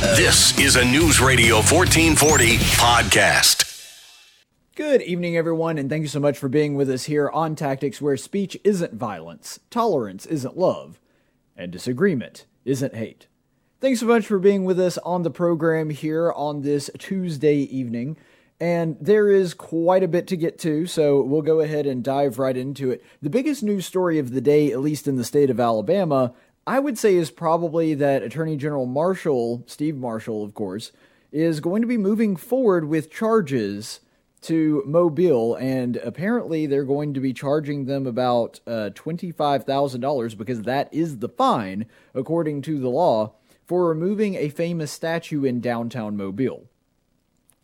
This is a News Radio 1440 podcast. Good evening, everyone, and thank you so much for being with us here on Tactics, where speech isn't violence, tolerance isn't love, and disagreement isn't hate. Thanks so much for being with us on the program here on this Tuesday evening. And there is quite a bit to get to, so we'll go ahead and dive right into it. The biggest news story of the day, at least in the state of Alabama, I would say is probably that Attorney General Marshall, Steve Marshall, of course, is going to be moving forward with charges to Mobile, and apparently they're going to be charging them about uh, $25,000 because that is the fine, according to the law, for removing a famous statue in downtown Mobile.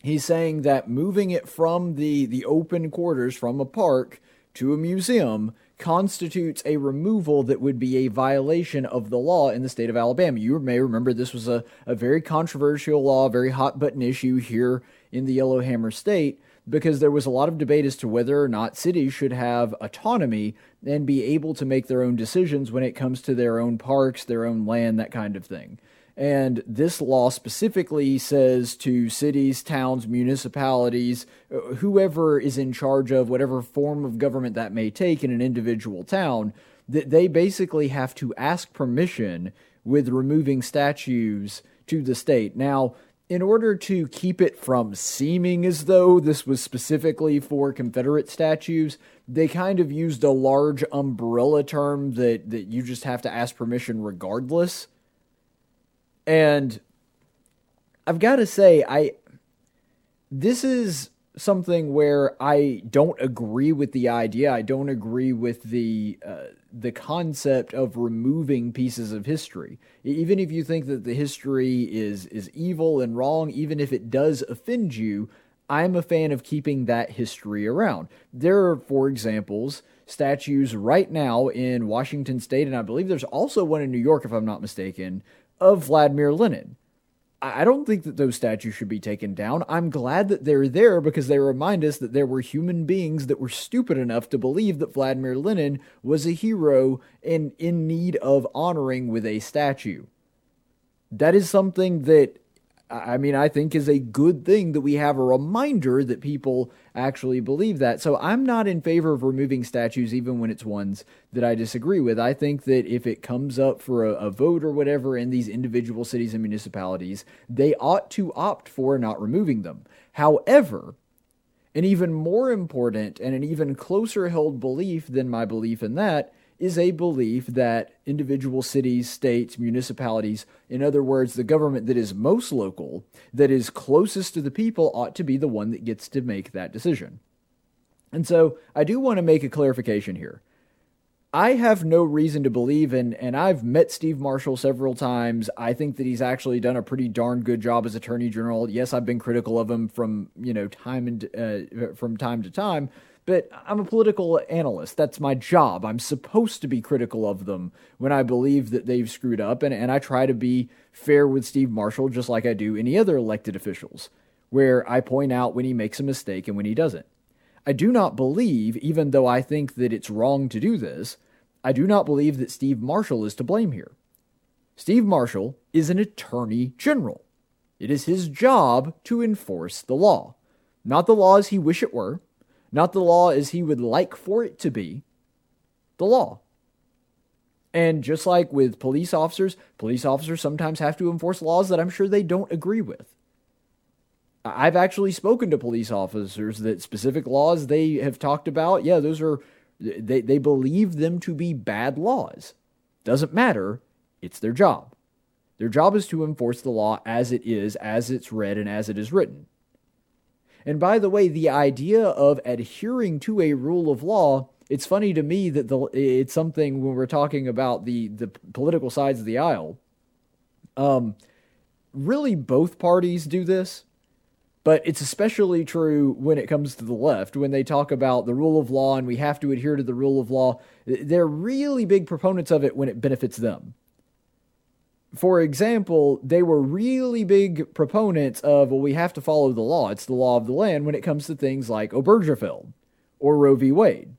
He's saying that moving it from the, the open quarters, from a park to a museum, constitutes a removal that would be a violation of the law in the state of Alabama. You may remember this was a, a very controversial law, very hot button issue here in the Yellowhammer State because there was a lot of debate as to whether or not cities should have autonomy and be able to make their own decisions when it comes to their own parks, their own land, that kind of thing. And this law specifically says to cities, towns, municipalities, uh, whoever is in charge of whatever form of government that may take in an individual town, that they basically have to ask permission with removing statues to the state. Now, in order to keep it from seeming as though this was specifically for Confederate statues, they kind of used a large umbrella term that, that you just have to ask permission regardless. And I've got to say, I this is something where I don't agree with the idea. I don't agree with the uh, the concept of removing pieces of history. Even if you think that the history is is evil and wrong, even if it does offend you, I'm a fan of keeping that history around. There are, for examples, statues right now in Washington State, and I believe there's also one in New York, if I'm not mistaken, of Vladimir Lenin. I don't think that those statues should be taken down. I'm glad that they're there because they remind us that there were human beings that were stupid enough to believe that Vladimir Lenin was a hero and in need of honoring with a statue. That is something that I mean, I think is a good thing that we have a reminder that people actually believe that. So I'm not in favor of removing statues, even when it's ones that I disagree with. I think that if it comes up for a, a vote or whatever in these individual cities and municipalities, they ought to opt for not removing them. However, an even more important and an even closer held belief than my belief in that is a belief that individual cities, states, municipalities, in other words, the government that is most local, that is closest to the people, ought to be the one that gets to make that decision. And so I do want to make a clarification here. I have no reason to believe, and and I've met Steve Marshall several times. I think that he's actually done a pretty darn good job as Attorney General. Yes, I've been critical of him from you know time and uh, from time to time, but I'm a political analyst. That's my job. I'm supposed to be critical of them when I believe that they've screwed up, and, and I try to be fair with Steve Marshall just like I do any other elected officials, where I point out when he makes a mistake and when he doesn't. I do not believe, even though I think that it's wrong to do this, I do not believe that Steve Marshall is to blame here. Steve Marshall is an attorney general. It is his job to enforce the law. Not the laws he wish it were, not the law as he would like for it to be, the law. And just like with police officers, police officers sometimes have to enforce laws that I'm sure they don't agree with. I've actually spoken to police officers that specific laws they have talked about, yeah, those are they they believe them to be bad laws. Doesn't matter, it's their job. Their job is to enforce the law as it is, as it's read and as it is written. And by the way, the idea of adhering to a rule of law, it's funny to me that the it's something when we're talking about the the political sides of the aisle. Um, really, both parties do this, but it's especially true when it comes to the left when they talk about the rule of law and we have to adhere to the rule of law. They're really big proponents of it when it benefits them for example, they were really big proponents of, well, we have to follow the law. It's the law of the land when it comes to things like Obergefell or Roe v. Wade.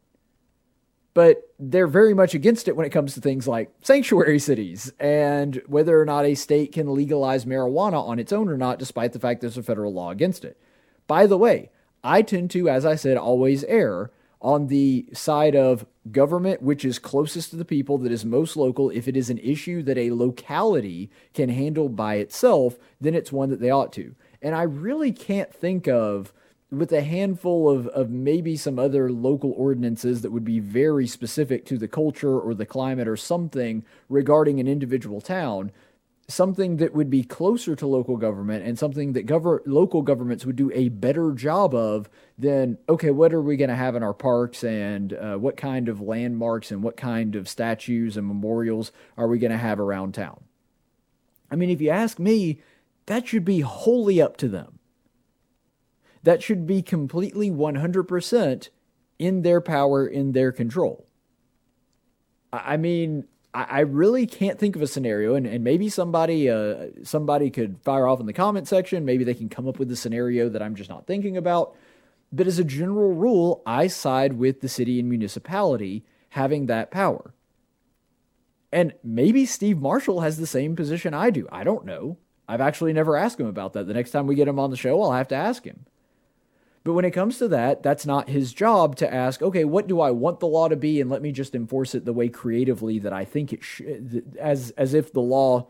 but they're very much against it when it comes to things like sanctuary cities and whether or not a state can legalize marijuana on its own or not, despite the fact there's a federal law against it. By the way, I tend to, as I said, always err on the side of government, which is closest to the people, that is most local. If it is an issue that a locality can handle by itself, then it's one that they ought to. And I really can't think of with a handful of, of maybe some other local ordinances that would be very specific to the culture or the climate or something regarding an individual town, something that would be closer to local government and something that gover- local governments would do a better job of than, okay, what are we going to have in our parks and uh, what kind of landmarks and what kind of statues and memorials are we going to have around town? I mean, if you ask me, that should be wholly up to them that should be completely 100% in their power, in their control. I mean, I really can't think of a scenario, and, and maybe somebody uh, somebody could fire off in the comment section. Maybe they can come up with a scenario that I'm just not thinking about. But as a general rule, I side with the city and municipality having that power. And maybe Steve Marshall has the same position I do. I don't know. I've actually never asked him about that. The next time we get him on the show, I'll have to ask him. But when it comes to that, that's not his job to ask, okay, what do I want the law to be, and let me just enforce it the way creatively that I think it should, as as if the law,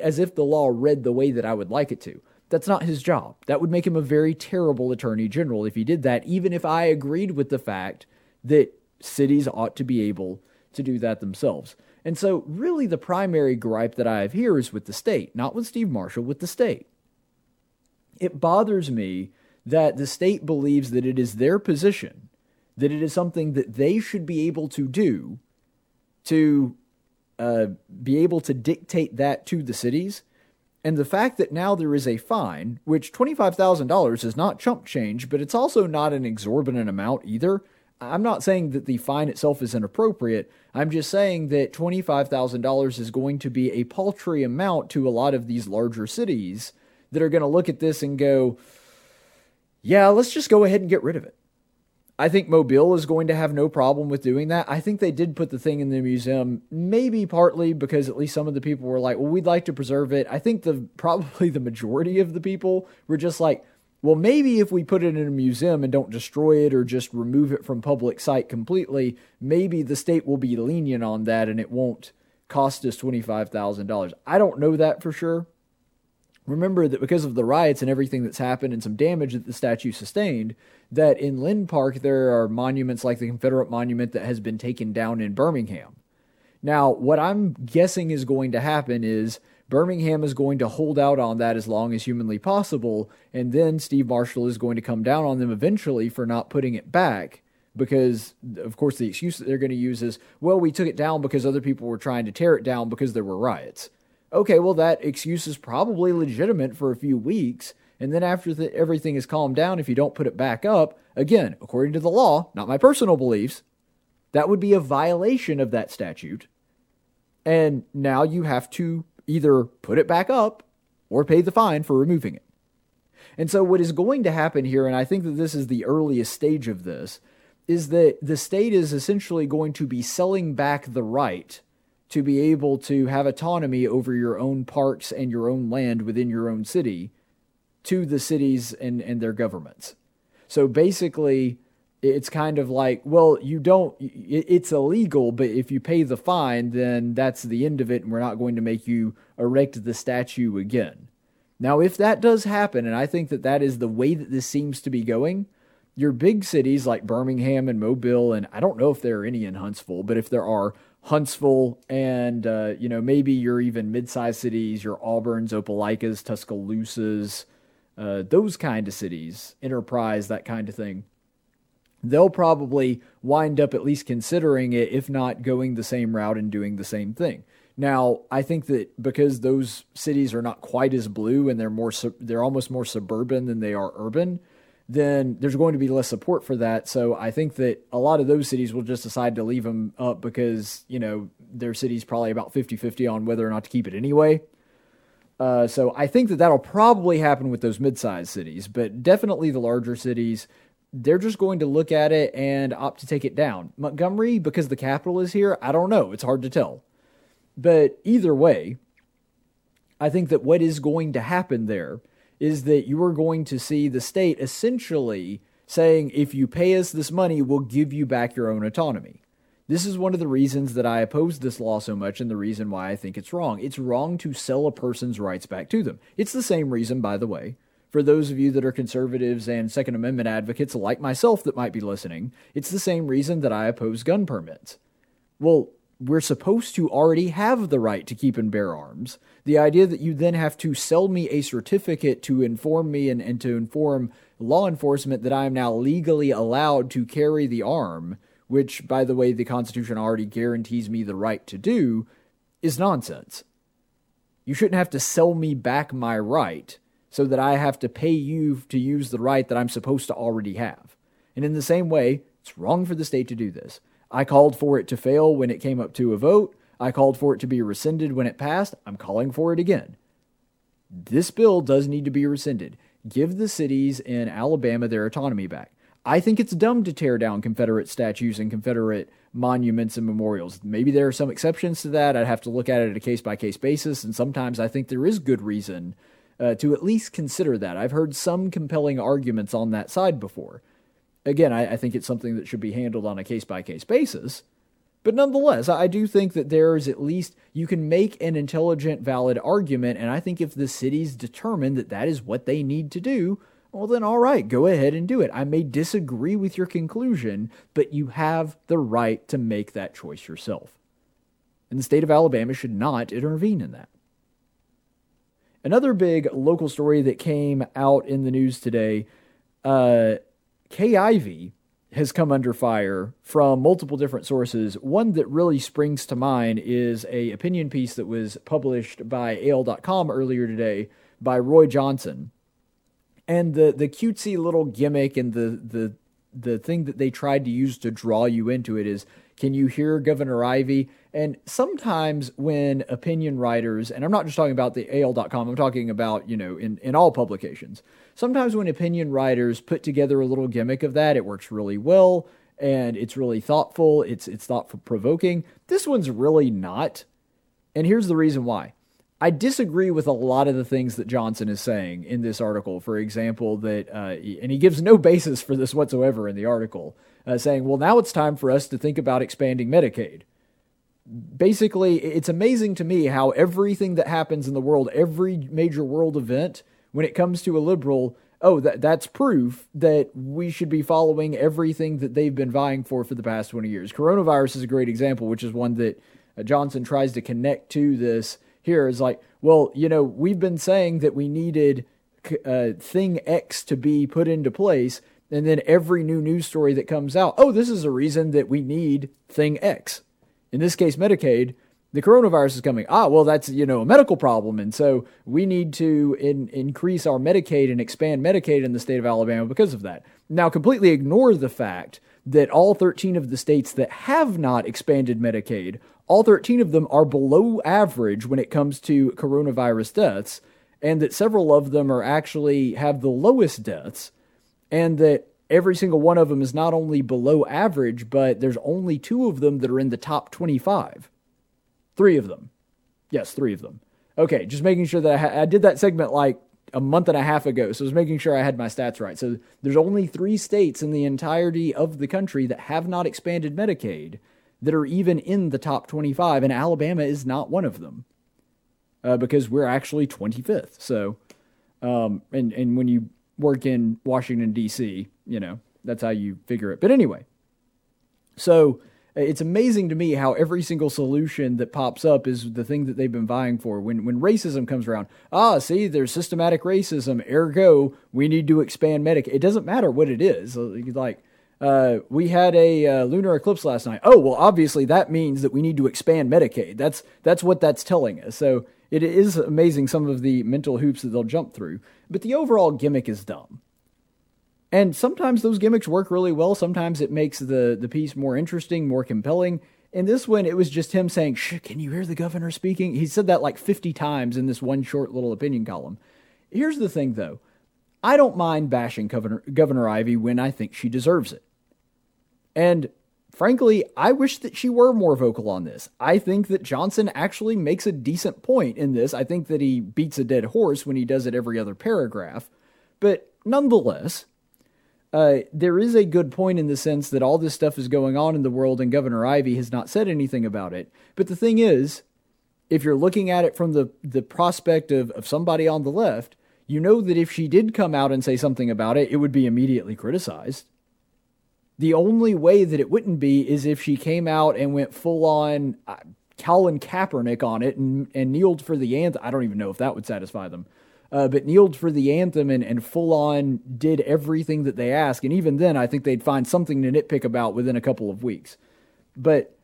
as if the law read the way that I would like it to. That's not his job. That would make him a very terrible attorney general if he did that. Even if I agreed with the fact that cities ought to be able to do that themselves. And so, really, the primary gripe that I have here is with the state, not with Steve Marshall, with the state. It bothers me that the state believes that it is their position, that it is something that they should be able to do to uh, be able to dictate that to the cities. And the fact that now there is a fine, which $25,000 is not chump change, but it's also not an exorbitant amount either. I'm not saying that the fine itself is inappropriate. I'm just saying that $25,000 is going to be a paltry amount to a lot of these larger cities that are going to look at this and go, yeah, let's just go ahead and get rid of it. I think Mobile is going to have no problem with doing that. I think they did put the thing in the museum, maybe partly because at least some of the people were like, "Well, we'd like to preserve it." I think the probably the majority of the people were just like, "Well, maybe if we put it in a museum and don't destroy it or just remove it from public sight completely, maybe the state will be lenient on that and it won't cost us $25,000." I don't know that for sure remember that because of the riots and everything that's happened and some damage that the statue sustained, that in Linn Park there are monuments like the Confederate Monument that has been taken down in Birmingham. Now, what I'm guessing is going to happen is Birmingham is going to hold out on that as long as humanly possible, and then Steve Marshall is going to come down on them eventually for not putting it back. Because, of course, the excuse that they're going to use is, well, we took it down because other people were trying to tear it down because there were riots okay, well, that excuse is probably legitimate for a few weeks. And then after the, everything is calmed down, if you don't put it back up, again, according to the law, not my personal beliefs, that would be a violation of that statute. And now you have to either put it back up or pay the fine for removing it. And so, what is going to happen here, and I think that this is the earliest stage of this, is that the state is essentially going to be selling back the right to be able to have autonomy over your own parks and your own land within your own city to the cities and, and their governments. So basically, it's kind of like, well, you don't, it's illegal, but if you pay the fine, then that's the end of it, and we're not going to make you erect the statue again. Now, if that does happen, and I think that that is the way that this seems to be going, your big cities like Birmingham and Mobile, and I don't know if there are any in Huntsville, but if there are, Huntsville, and uh, you know maybe your even mid-sized cities, your Auburns, Opelika's, Tuscaloosa's, uh, those kind of cities, Enterprise, that kind of thing. They'll probably wind up at least considering it, if not going the same route and doing the same thing. Now, I think that because those cities are not quite as blue and they're more, they're almost more suburban than they are urban then there's going to be less support for that. So I think that a lot of those cities will just decide to leave them up because, you know, their city's probably about 50 50 on whether or not to keep it anyway. Uh, so I think that that'll probably happen with those mid sized cities, but definitely the larger cities. they're just going to look at it and opt to take it down. Montgomery, because the capital is here, I don't know. It's hard to tell. But either way, I think that what is going to happen there is that you are going to see the state essentially saying, if you pay us this money, we'll give you back your own autonomy. This is one of the reasons that I oppose this law so much and the reason why I think it's wrong. It's wrong to sell a person's rights back to them. It's the same reason, by the way, for those of you that are conservatives and Second Amendment advocates like myself that might be listening, it's the same reason that I oppose gun permits. Well, we're supposed to already have the right to keep and bear arms. The idea that you then have to sell me a certificate to inform me and, and to inform law enforcement that I am now legally allowed to carry the arm, which, by the way, the Constitution already guarantees me the right to do, is nonsense. You shouldn't have to sell me back my right so that I have to pay you to use the right that I'm supposed to already have. And in the same way, it's wrong for the state to do this. I called for it to fail when it came up to a vote. I called for it to be rescinded when it passed. I'm calling for it again. This bill does need to be rescinded. Give the cities in Alabama their autonomy back. I think it's dumb to tear down Confederate statues and Confederate monuments and memorials. Maybe there are some exceptions to that. I'd have to look at it at a case by case basis, and sometimes I think there is good reason uh, to at least consider that. I've heard some compelling arguments on that side before. Again, I, I think it's something that should be handled on a case by case basis. But nonetheless, I do think that there is at least, you can make an intelligent, valid argument. And I think if the cities determine that that is what they need to do, well, then all right, go ahead and do it. I may disagree with your conclusion, but you have the right to make that choice yourself. And the state of Alabama should not intervene in that. Another big local story that came out in the news today uh, Ivey has come under fire from multiple different sources. One that really springs to mind is a opinion piece that was published by AL.com earlier today by Roy Johnson. And the, the cutesy little gimmick and the, the the thing that they tried to use to draw you into it is can you hear Governor Ivey? And sometimes when opinion writers, and I'm not just talking about the AL.com, I'm talking about, you know, in, in all publications, sometimes when opinion writers put together a little gimmick of that, it works really well and it's really thoughtful, it's, it's thought provoking. This one's really not. And here's the reason why. I disagree with a lot of the things that Johnson is saying in this article. For example, that, uh, and he gives no basis for this whatsoever in the article, uh, saying, well, now it's time for us to think about expanding Medicaid. Basically, it's amazing to me how everything that happens in the world, every major world event, when it comes to a liberal, oh, that, that's proof that we should be following everything that they've been vying for for the past 20 years. Coronavirus is a great example, which is one that uh, Johnson tries to connect to this here is like, well, you know, we've been saying that we needed uh, thing X to be put into place, and then every new news story that comes out, oh, this is a reason that we need thing X. In this case, Medicaid. The coronavirus is coming. Ah, well, that's you know a medical problem, and so we need to in, increase our Medicaid and expand Medicaid in the state of Alabama because of that. Now, completely ignore the fact that all 13 of the states that have not expanded Medicaid all 13 of them are below average when it comes to coronavirus deaths, and that several of them are actually have the lowest deaths, and that every single one of them is not only below average, but there's only two of them that are in the top 25. Three of them. Yes, three of them. Okay, just making sure that I, ha- I did that segment like a month and a half ago, so I was making sure I had my stats right. So there's only three states in the entirety of the country that have not expanded Medicaid that are even in the top 25, and Alabama is not one of them uh, because we're actually 25th. So, um, and and when you work in Washington D.C., you know that's how you figure it. But anyway, so it's amazing to me how every single solution that pops up is the thing that they've been vying for. When when racism comes around, ah, see, there's systematic racism. Ergo, we need to expand Medicaid. It doesn't matter what it is. Like uh, we had a uh, lunar eclipse last night. Oh, well, obviously that means that we need to expand Medicaid. That's that's what that's telling us. So it is amazing some of the mental hoops that they'll jump through. But the overall gimmick is dumb. And sometimes those gimmicks work really well. Sometimes it makes the the piece more interesting, more compelling. In this one, it was just him saying, "Shh, can you hear the governor speaking?" He said that like 50 times in this one short little opinion column. Here's the thing, though. I don't mind bashing Governor, Governor Ivey when I think she deserves it. And frankly, I wish that she were more vocal on this. I think that Johnson actually makes a decent point in this. I think that he beats a dead horse when he does it every other paragraph. But nonetheless, uh, there is a good point in the sense that all this stuff is going on in the world and Governor Ivey has not said anything about it. But the thing is, if you're looking at it from the, the prospect of, of somebody on the left, you know that if she did come out and say something about it, it would be immediately criticized. The only way that it wouldn't be is if she came out and went full on uh, Colin Kaepernick on it and, and kneeled for the anthem. I don't even know if that would satisfy them uh, but kneeled for the anthem and, and full on did everything that they ask. And even then, I think they'd find something to nitpick about within a couple of weeks. But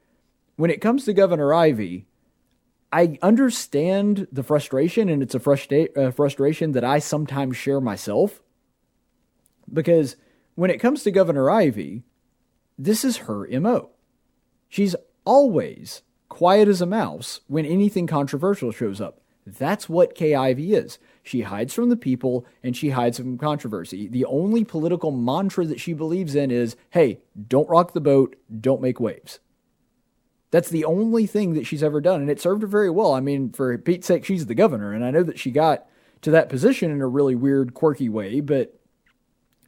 when it comes to Governor Ivey, I understand the frustration, and it's a uh, frustration that I sometimes share myself. Because when it comes to Governor Ivey, this is her MO. She's always quiet as a mouse when anything controversial shows up. That's what Ivey is. She hides from the people and she hides from controversy. The only political mantra that she believes in is hey, don't rock the boat, don't make waves. That's the only thing that she's ever done, and it served her very well. I mean, for Pete's sake, she's the governor, and I know that she got to that position in a really weird, quirky way, but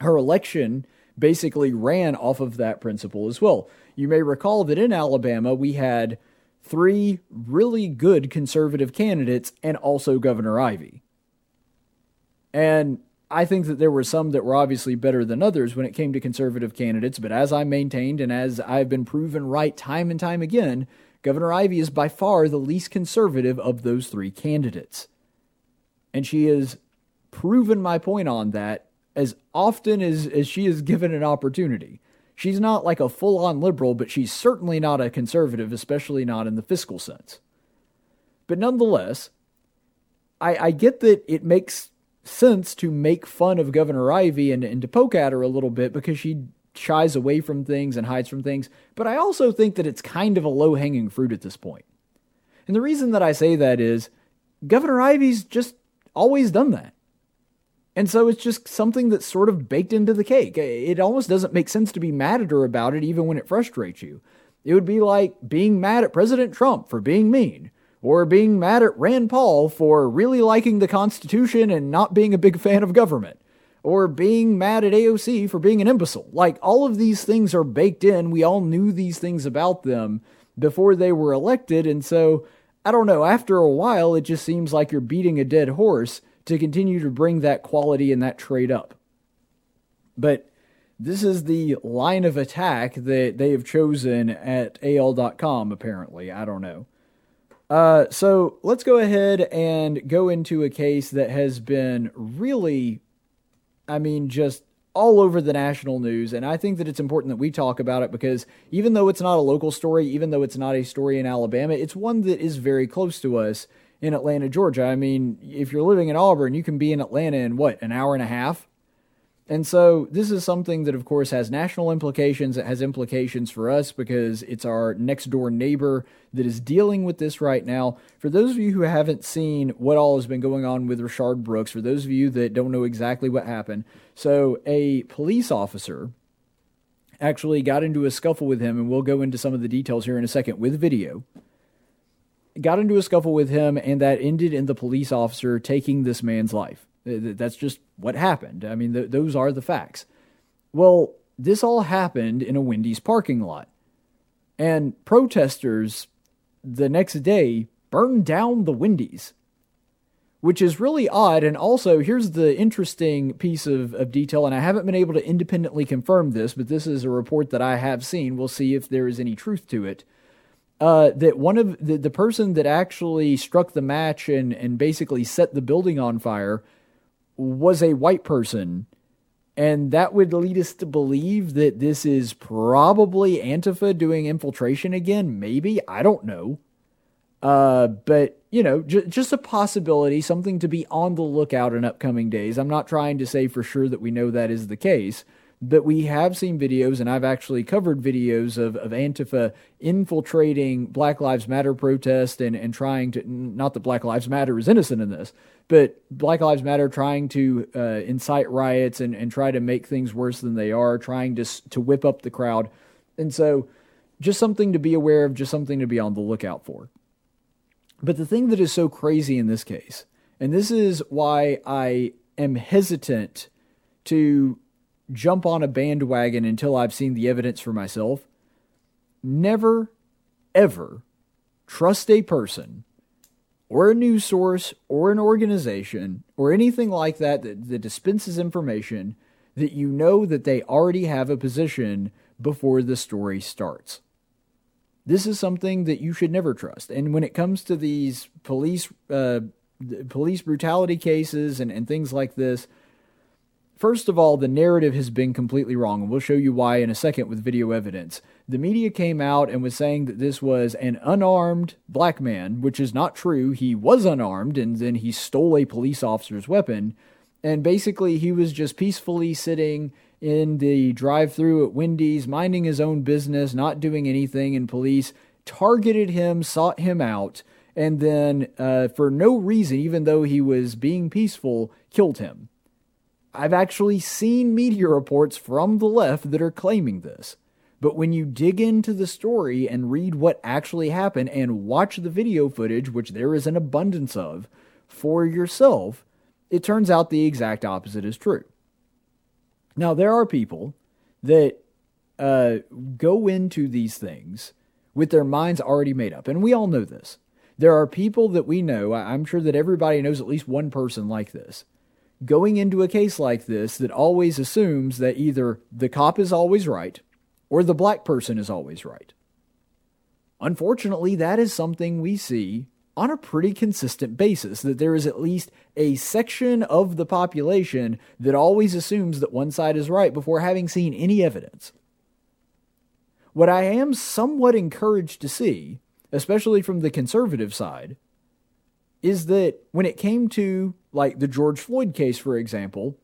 her election basically ran off of that principle as well. You may recall that in Alabama, we had three really good conservative candidates and also Governor Ivey. And I think that there were some that were obviously better than others when it came to conservative candidates, but as I maintained and as I've been proven right time and time again, Governor Ivey is by far the least conservative of those three candidates. And she has proven my point on that as often as, as she is given an opportunity. She's not like a full on liberal, but she's certainly not a conservative, especially not in the fiscal sense. But nonetheless, I, I get that it makes sense to make fun of Governor Ivey and, and to poke at her a little bit because she shies away from things and hides from things. But I also think that it's kind of a low hanging fruit at this point. And the reason that I say that is Governor Ivey's just always done that. And so it's just something that's sort of baked into the cake. It almost doesn't make sense to be mad at her about it, even when it frustrates you. It would be like being mad at President Trump for being mean, or being mad at Rand Paul for really liking the Constitution and not being a big fan of government, or being mad at AOC for being an imbecile. Like, all of these things are baked in. We all knew these things about them before they were elected. And so, I don't know, after a while, it just seems like you're beating a dead horse to continue to bring that quality and that trade up. But this is the line of attack that they have chosen at AL.com, apparently. I don't know. Uh, so let's go ahead and go into a case that has been really, I mean, just all over the national news. And I think that it's important that we talk about it because even though it's not a local story, even though it's not a story in Alabama, it's one that is very close to us in Atlanta, Georgia. I mean, if you're living in Auburn, you can be in Atlanta in what, an hour and a half? And so this is something that, of course, has national implications. It has implications for us because it's our next door neighbor that is dealing with this right now. For those of you who haven't seen what all has been going on with Rayshard Brooks, for those of you that don't know exactly what happened, so a police officer actually got into a scuffle with him, and we'll go into some of the details here in a second with video. Got into a scuffle with him, and that ended in the police officer taking this man's life. That's just what happened. I mean, th- those are the facts. Well, this all happened in a Wendy's parking lot. And protesters the next day burned down the Wendy's, which is really odd. And also, here's the interesting piece of, of detail, and I haven't been able to independently confirm this, but this is a report that I have seen. We'll see if there is any truth to it. Uh, that one of the, the person that actually struck the match and, and basically set the building on fire was a white person. And that would lead us to believe that this is probably Antifa doing infiltration again. Maybe. I don't know. Uh, but, you know, j- just a possibility, something to be on the lookout in upcoming days. I'm not trying to say for sure that we know that is the case, but we have seen videos, and I've actually covered videos of, of Antifa infiltrating Black Lives Matter protest and, and trying to, not that Black Lives Matter is innocent in this, but Black Lives Matter trying to uh, incite riots and, and try to make things worse than they are, trying to to whip up the crowd, and so just something to be aware of, just something to be on the lookout for. But the thing that is so crazy in this case, and this is why I am hesitant to jump on a bandwagon until I've seen the evidence for myself. Never, ever trust a person or a news source or an organization or anything like that that, that dispenses information that you know that they already have a position before the story starts. This is something that you should never trust. And when it comes to these police uh, police brutality cases and, and things like this, First of all, the narrative has been completely wrong, and we'll show you why in a second with video evidence. The media came out and was saying that this was an unarmed black man, which is not true. He was unarmed, and then he stole a police officer's weapon. And basically, he was just peacefully sitting in the drive through at Wendy's, minding his own business, not doing anything, and police targeted him, sought him out, and then, uh, for no reason, even though he was being peaceful, killed him. I've actually seen media reports from the left that are claiming this. But when you dig into the story and read what actually happened and watch the video footage, which there is an abundance of, for yourself, it turns out the exact opposite is true. Now, there are people that uh, go into these things with their minds already made up, and we all know this. There are people that we know, I'm sure that everybody knows at least one person like this, going into a case like this that always assumes that either the cop is always right or the black person is always right. Unfortunately, that is something we see on a pretty consistent basis that there is at least a section of the population that always assumes that one side is right before having seen any evidence. What I am somewhat encouraged to see, especially from the conservative side, is that when it came to like the George Floyd case, for example,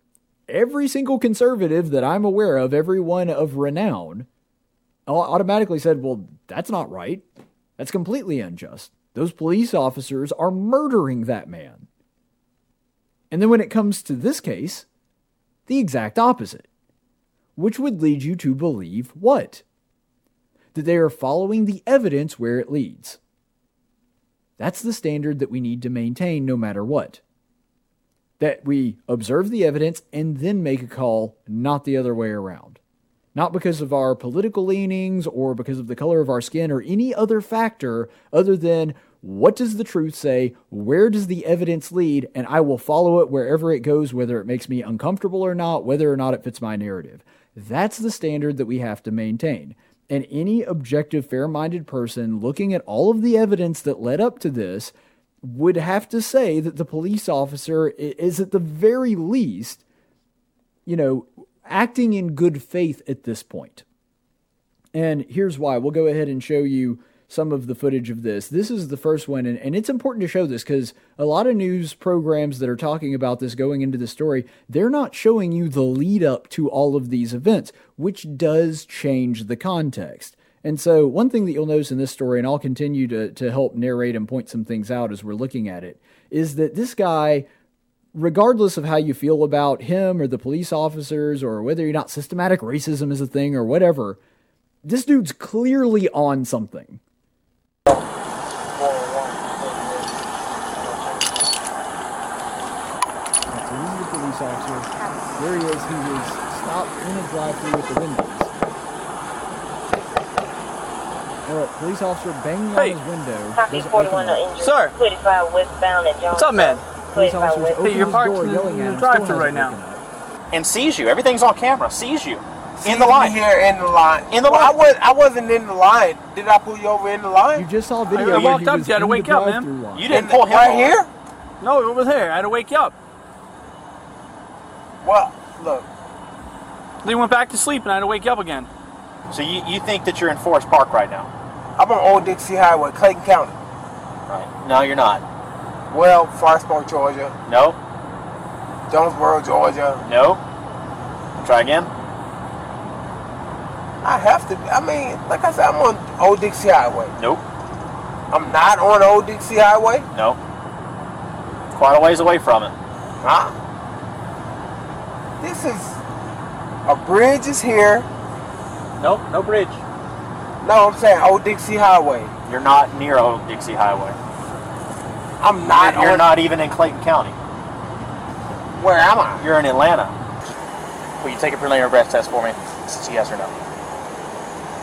every single conservative that I'm aware of, everyone of renown, automatically said, well, that's not right. That's completely unjust. Those police officers are murdering that man. And then when it comes to this case, the exact opposite, which would lead you to believe what? That they are following the evidence where it leads. That's the standard that we need to maintain no matter what that we observe the evidence and then make a call, not the other way around. Not because of our political leanings or because of the color of our skin or any other factor other than what does the truth say? Where does the evidence lead? And I will follow it wherever it goes, whether it makes me uncomfortable or not, whether or not it fits my narrative. That's the standard that we have to maintain. And any objective, fair minded person looking at all of the evidence that led up to this would have to say that the police officer is at the very least, you know, acting in good faith at this point. And here's why. We'll go ahead and show you some of the footage of this. This is the first one, and, and it's important to show this because a lot of news programs that are talking about this going into the story, they're not showing you the lead up to all of these events, which does change the context. And so, one thing that you'll notice in this story, and I'll continue to, to help narrate and point some things out as we're looking at it, is that this guy, regardless of how you feel about him or the police officers or whether you're not systematic racism is a thing or whatever, this dude's clearly on something. So this is the police officer. There he is. He was stopped in a drive-through with the windows. Alright, police officer banging hey. on his window. Copy 41 injured. Sir. 25 westbound at Jones. What's up, man? Police officers hey, you're parked in the drive-through right now. And sees you. Everything's on camera. Sees you. In the line. Here in the line. In the well, line. I was I wasn't in the line. Did I pull you over in the line? You just saw a video. I, I walked up to you. I had to wake up, man. Line. You didn't pull him right over. here. No, over there. I had to wake you up. Well, look. They went back to sleep, and I had to wake you up again. So you, you think that you're in Forest Park right now? I'm on Old Dixie Highway, Clayton County. Right. No, you're not. Well, Forest Park, Georgia. No. Jonesboro, Georgia. No. Try again. I have to. I mean, like I said, I'm on Old Dixie Highway. Nope. I'm not on Old Dixie Highway. No. Quite a ways away from it. Huh? This is a bridge is here. Nope, no bridge. No, I'm saying Old Dixie Highway. You're not near Old Dixie Highway. I'm not. You're on- not even in Clayton County. Where am I? You're in Atlanta. Will you take a preliminary breath test for me? It's yes or no.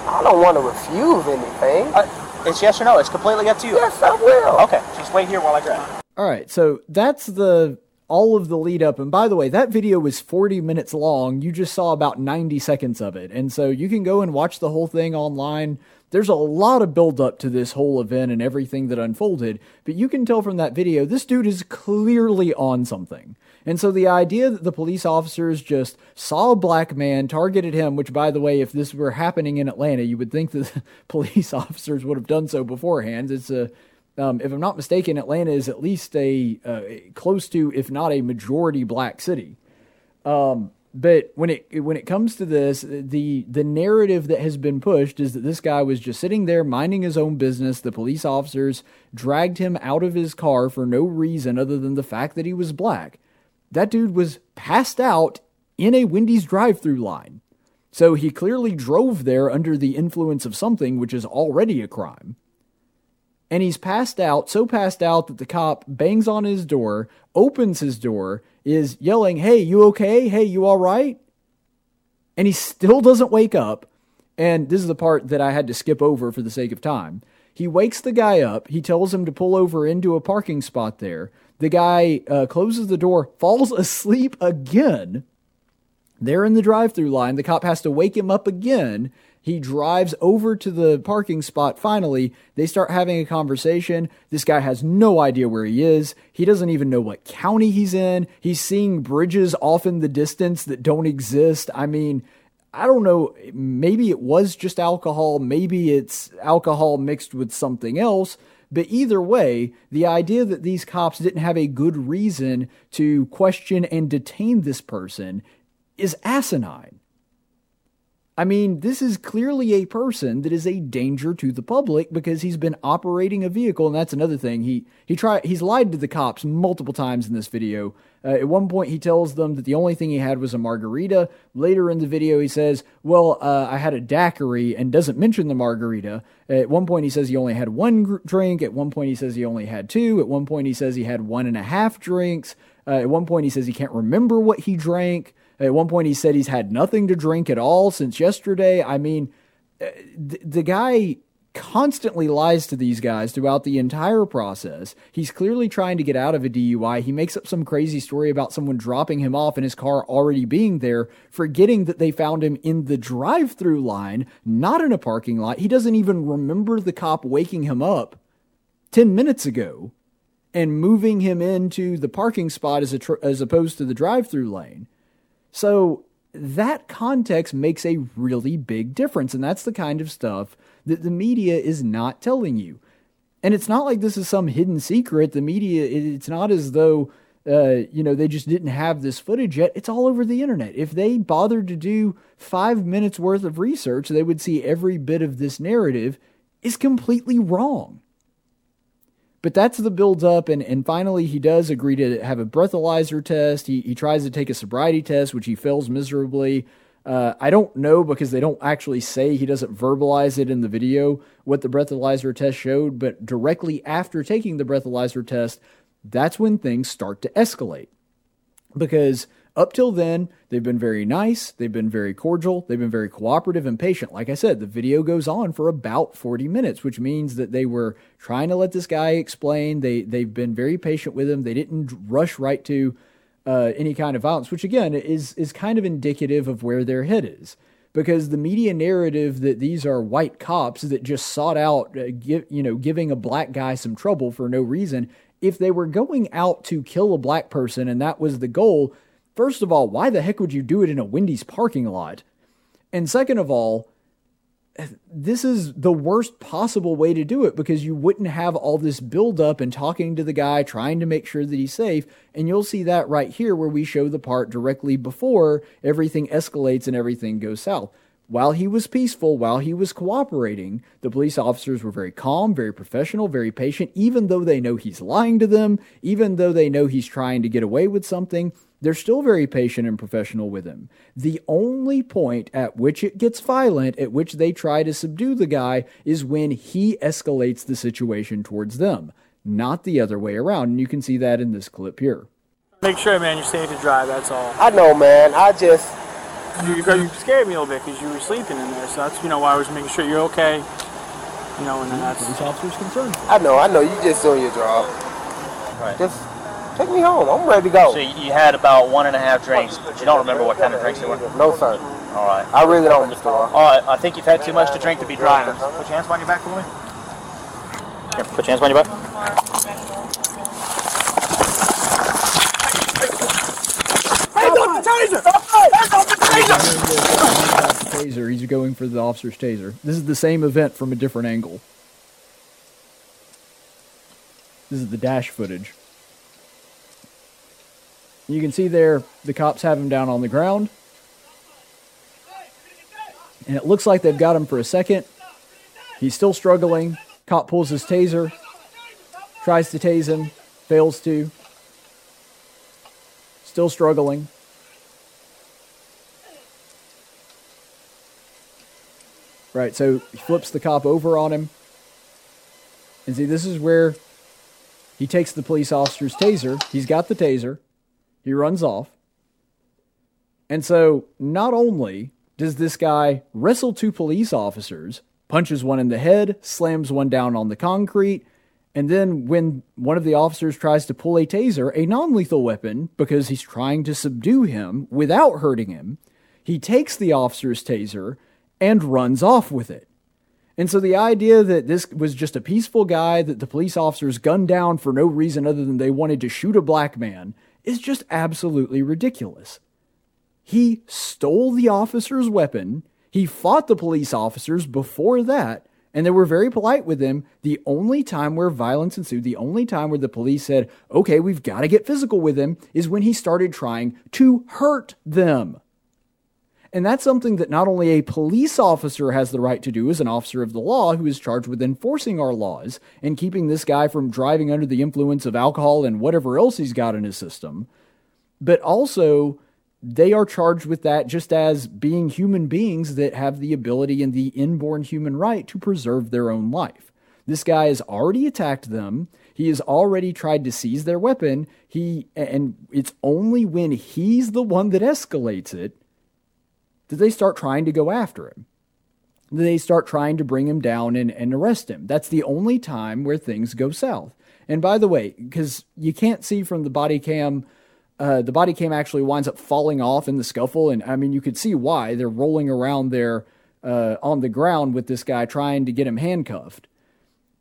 I don't want to refuse anything. Uh, it's yes or no. It's completely up to you. yes, I will. Okay, just wait here while I grab. All right, so that's the all of the lead up. And by the way, that video was 40 minutes long. You just saw about 90 seconds of it. And so you can go and watch the whole thing online. There's a lot of build up to this whole event and everything that unfolded, but you can tell from that video this dude is clearly on something. And so the idea that the police officers just saw a black man, targeted him, which by the way, if this were happening in Atlanta, you would think that police officers would have done so beforehand. It's a um, if I'm not mistaken, Atlanta is at least a uh, close to, if not a majority black city. Um, but when it when it comes to this, the the narrative that has been pushed is that this guy was just sitting there minding his own business. The police officers dragged him out of his car for no reason other than the fact that he was black. That dude was passed out in a Wendy's drive-through line. So he clearly drove there under the influence of something, which is already a crime and he's passed out, so passed out that the cop bangs on his door, opens his door, is yelling, Hey, you okay? Hey, you all right? And he still doesn't wake up. And this is the part that I had to skip over for the sake of time. He wakes the guy up. He tells him to pull over into a parking spot there. The guy uh, closes the door, falls asleep again. There in the drive through line, the cop has to wake him up again. He drives over to the parking spot finally. They start having a conversation. This guy has no idea where he is. He doesn't even know what county he's in. He's seeing bridges off in the distance that don't exist. I mean, I don't know. Maybe it was just alcohol. Maybe it's alcohol mixed with something else. But either way, the idea that these cops didn't have a good reason to question and detain this person is asinine. I mean, this is clearly a person that is a danger to the public because he's been operating a vehicle, and that's another thing. He he tried he's lied to the cops multiple times in this video. Uh, at one point, he tells them that the only thing he had was a margarita. Later in the video, he says, "Well, uh, I had a daiquiri," and doesn't mention the margarita. At one point, he says he only had one gr- drink. At one point, he says he only had two. At one point, he says he had one and a half drinks. Uh, at one point, he says he can't remember what he drank. At one point, he said he's had nothing to drink at all since yesterday. I mean, uh, the, the guy constantly lies to these guys throughout the entire process. He's clearly trying to get out of a DUI. He makes up some crazy story about someone dropping him off and his car already being there, forgetting that they found him in the drive through line, not in a parking lot. He doesn't even remember the cop waking him up 10 minutes ago and moving him into the parking spot as, tr- as opposed to the drive through lane. So that context makes a really big difference. And that's the kind of stuff that the media is not telling you. And it's not like this is some hidden secret. The media, it's not as though, uh, you know, they just didn't have this footage yet. It's all over the internet. If they bothered to do five minutes worth of research, they would see every bit of this narrative is completely wrong. But that's the build up, and, and finally he does agree to have a breathalyzer test. He, he tries to take a sobriety test, which he fails miserably. Uh, I don't know because they don't actually say he doesn't verbalize it in the video what the breathalyzer test showed, but directly after taking the breathalyzer test, that's when things start to escalate. Because up till then, they've been very nice, they've been very cordial, they've been very cooperative and patient. Like I said, the video goes on for about 40 minutes, which means that they were trying to let this guy explain. They they've been very patient with him. They didn't rush right to uh, any kind of violence, which again is is kind of indicative of where their head is. Because the media narrative that these are white cops that just sought out, uh, give, you know, giving a black guy some trouble for no reason. If they were going out to kill a black person and that was the goal, First of all, why the heck would you do it in a Wendy's parking lot? And second of all, this is the worst possible way to do it because you wouldn't have all this buildup and talking to the guy, trying to make sure that he's safe. And you'll see that right here where we show the part directly before everything escalates and everything goes south. while he was peaceful, while he was cooperating, the police officers were very calm, very professional, very patient, even though they know he's lying to them, even though they know he's trying to get away with something. They're still very patient and professional with him. The only point at which it gets violent, at which they try to subdue the guy, is when he escalates the situation towards them, not the other way around. And you can see that in this clip here. Make sure, man, you're safe to drive. That's all. I know, man. I just, You, you scared me a little bit because you were sleeping in there, so that's you know why I was making sure you're okay. You know, and then that's Police officers concerned. I know, I know. You just doing your job. Right. Just take me home. I'm ready to go. So you had about one and a half drinks, but you don't remember what kind of drinks they were? No, sir. All right. I really don't, Mr. Ross. All right, I think you've had too much to drink to be driving. Put your hands behind your back for me. Here, put your hands behind your back. taser. He's going for the officer's taser. This is the same event from a different angle. This is the dash footage. You can see there the cops have him down on the ground. And it looks like they've got him for a second. He's still struggling. Cop pulls his taser, tries to tase him, fails to. Still struggling. Right, so he flips the cop over on him. And see, this is where he takes the police officer's taser. He's got the taser. He runs off. And so, not only does this guy wrestle two police officers, punches one in the head, slams one down on the concrete, and then when one of the officers tries to pull a taser, a non lethal weapon, because he's trying to subdue him without hurting him, he takes the officer's taser and runs off with it. And so the idea that this was just a peaceful guy that the police officers gunned down for no reason other than they wanted to shoot a black man is just absolutely ridiculous. He stole the officer's weapon. He fought the police officers before that, and they were very polite with him. The only time where violence ensued, the only time where the police said, okay, we've got to get physical with him, is when he started trying to hurt them. And that's something that not only a police officer has the right to do as an officer of the law who is charged with enforcing our laws and keeping this guy from driving under the influence of alcohol and whatever else he's got in his system, but also they are charged with that just as being human beings that have the ability and the inborn human right to preserve their own life. This guy has already attacked them. He has already tried to seize their weapon. He and it's only when he's the one that escalates it that they start trying to go after him. They start trying to bring him down and, and arrest him. That's the only time where things go south. And by the way, because you can't see from the body cam, uh, the body cam actually winds up falling off in the scuffle. And I mean, you could see why. They're rolling around there uh, on the ground with this guy trying to get him handcuffed.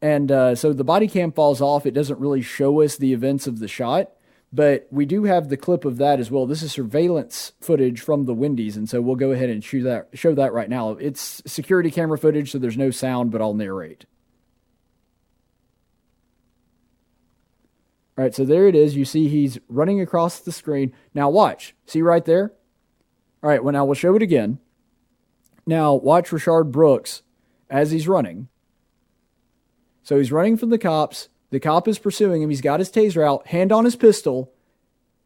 And uh, so the body cam falls off. It doesn't really show us the events of the shot. But we do have the clip of that as well. This is surveillance footage from the Wendy's, and so we'll go ahead and show that show that right now. It's security camera footage, so there's no sound, but I'll narrate. All right, so there it is. You see he's running across the screen. Now watch. See right there? All right, well now we'll show it again. Now watch Rayshard Brooks as he's running. So he's running from the cops. The cop is pursuing him. He's got his taser out, hand on his pistol,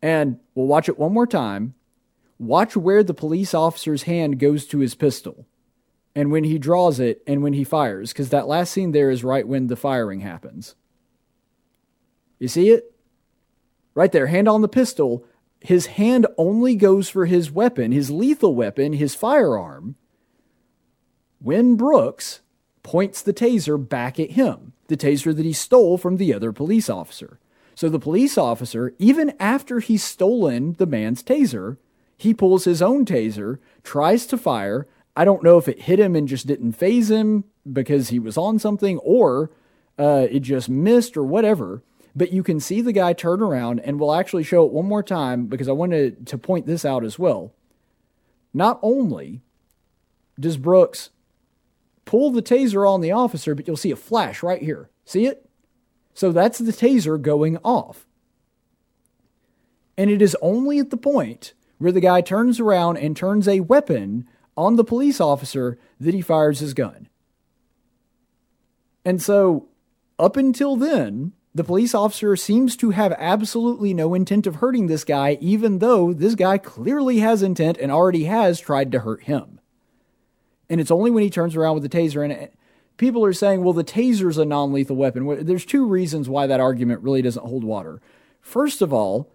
and we'll watch it one more time. Watch where the police officer's hand goes to his pistol and when he draws it and when he fires, because that last scene there is right when the firing happens. You see it? Right there, hand on the pistol. His hand only goes for his weapon, his lethal weapon, his firearm, when Brooks points the taser back at him the taser that he stole from the other police officer. So the police officer, even after he's stolen the man's taser, he pulls his own taser, tries to fire. I don't know if it hit him and just didn't phase him because he was on something or uh, it just missed or whatever. But you can see the guy turn around, and we'll actually show it one more time because I wanted to point this out as well. Not only does Brooks pull the taser on the officer, but you'll see a flash right here. See it? So that's the taser going off. And it is only at the point where the guy turns around and turns a weapon on the police officer that he fires his gun. And so, up until then, the police officer seems to have absolutely no intent of hurting this guy, even though this guy clearly has intent and already has tried to hurt him. And it's only when he turns around with the taser and people are saying, well, the taser's a non lethal weapon. There's two reasons why that argument really doesn't hold water. First of all,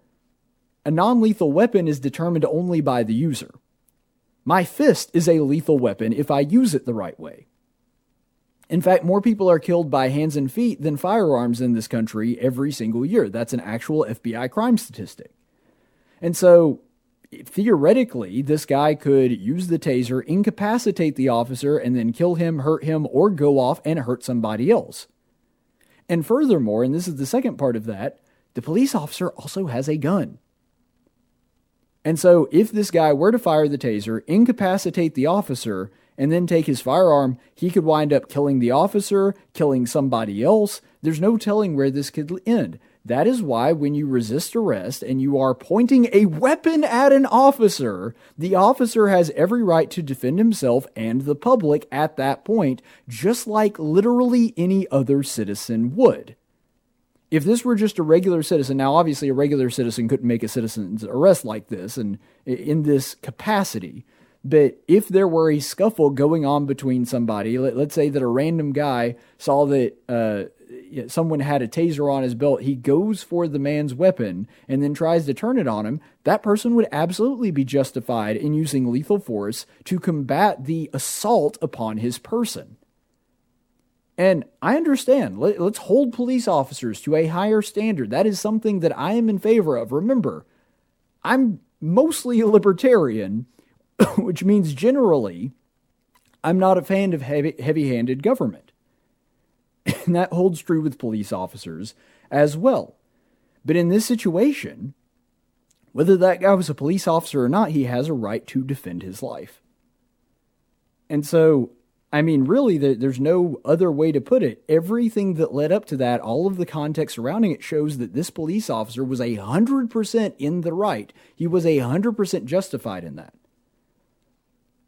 a non lethal weapon is determined only by the user. My fist is a lethal weapon if I use it the right way. In fact, more people are killed by hands and feet than firearms in this country every single year. That's an actual FBI crime statistic. And so, theoretically, this guy could use the taser, incapacitate the officer, and then kill him, hurt him, or go off and hurt somebody else. And furthermore, and this is the second part of that, the police officer also has a gun. And so, if this guy were to fire the taser, incapacitate the officer, and then take his firearm, he could wind up killing the officer, killing somebody else. There's no telling where this could end. That is why, when you resist arrest and you are pointing a weapon at an officer, the officer has every right to defend himself and the public at that point, just like literally any other citizen would. If this were just a regular citizen, now obviously a regular citizen couldn't make a citizen's arrest like this and in this capacity, but if there were a scuffle going on between somebody, let, us say that a random guy saw that uh, someone had a taser on his belt, he goes for the man's weapon and then tries to turn it on him, that person would absolutely be justified in using lethal force to combat the assault upon his person. And I understand. Let, us hold police officers to a higher standard. That is something that I am in favor of. Remember, I'm mostly a libertarian which means generally, I'm not a fan of heavy handed government. And that holds true with police officers as well. But in this situation, whether that guy was a police officer or not, he has a right to defend his life. And so, I mean, really, there's no other way to put it. Everything that led up to that, all of the context surrounding it, shows that this police officer was a 100% in the right. He was a 100% justified in that.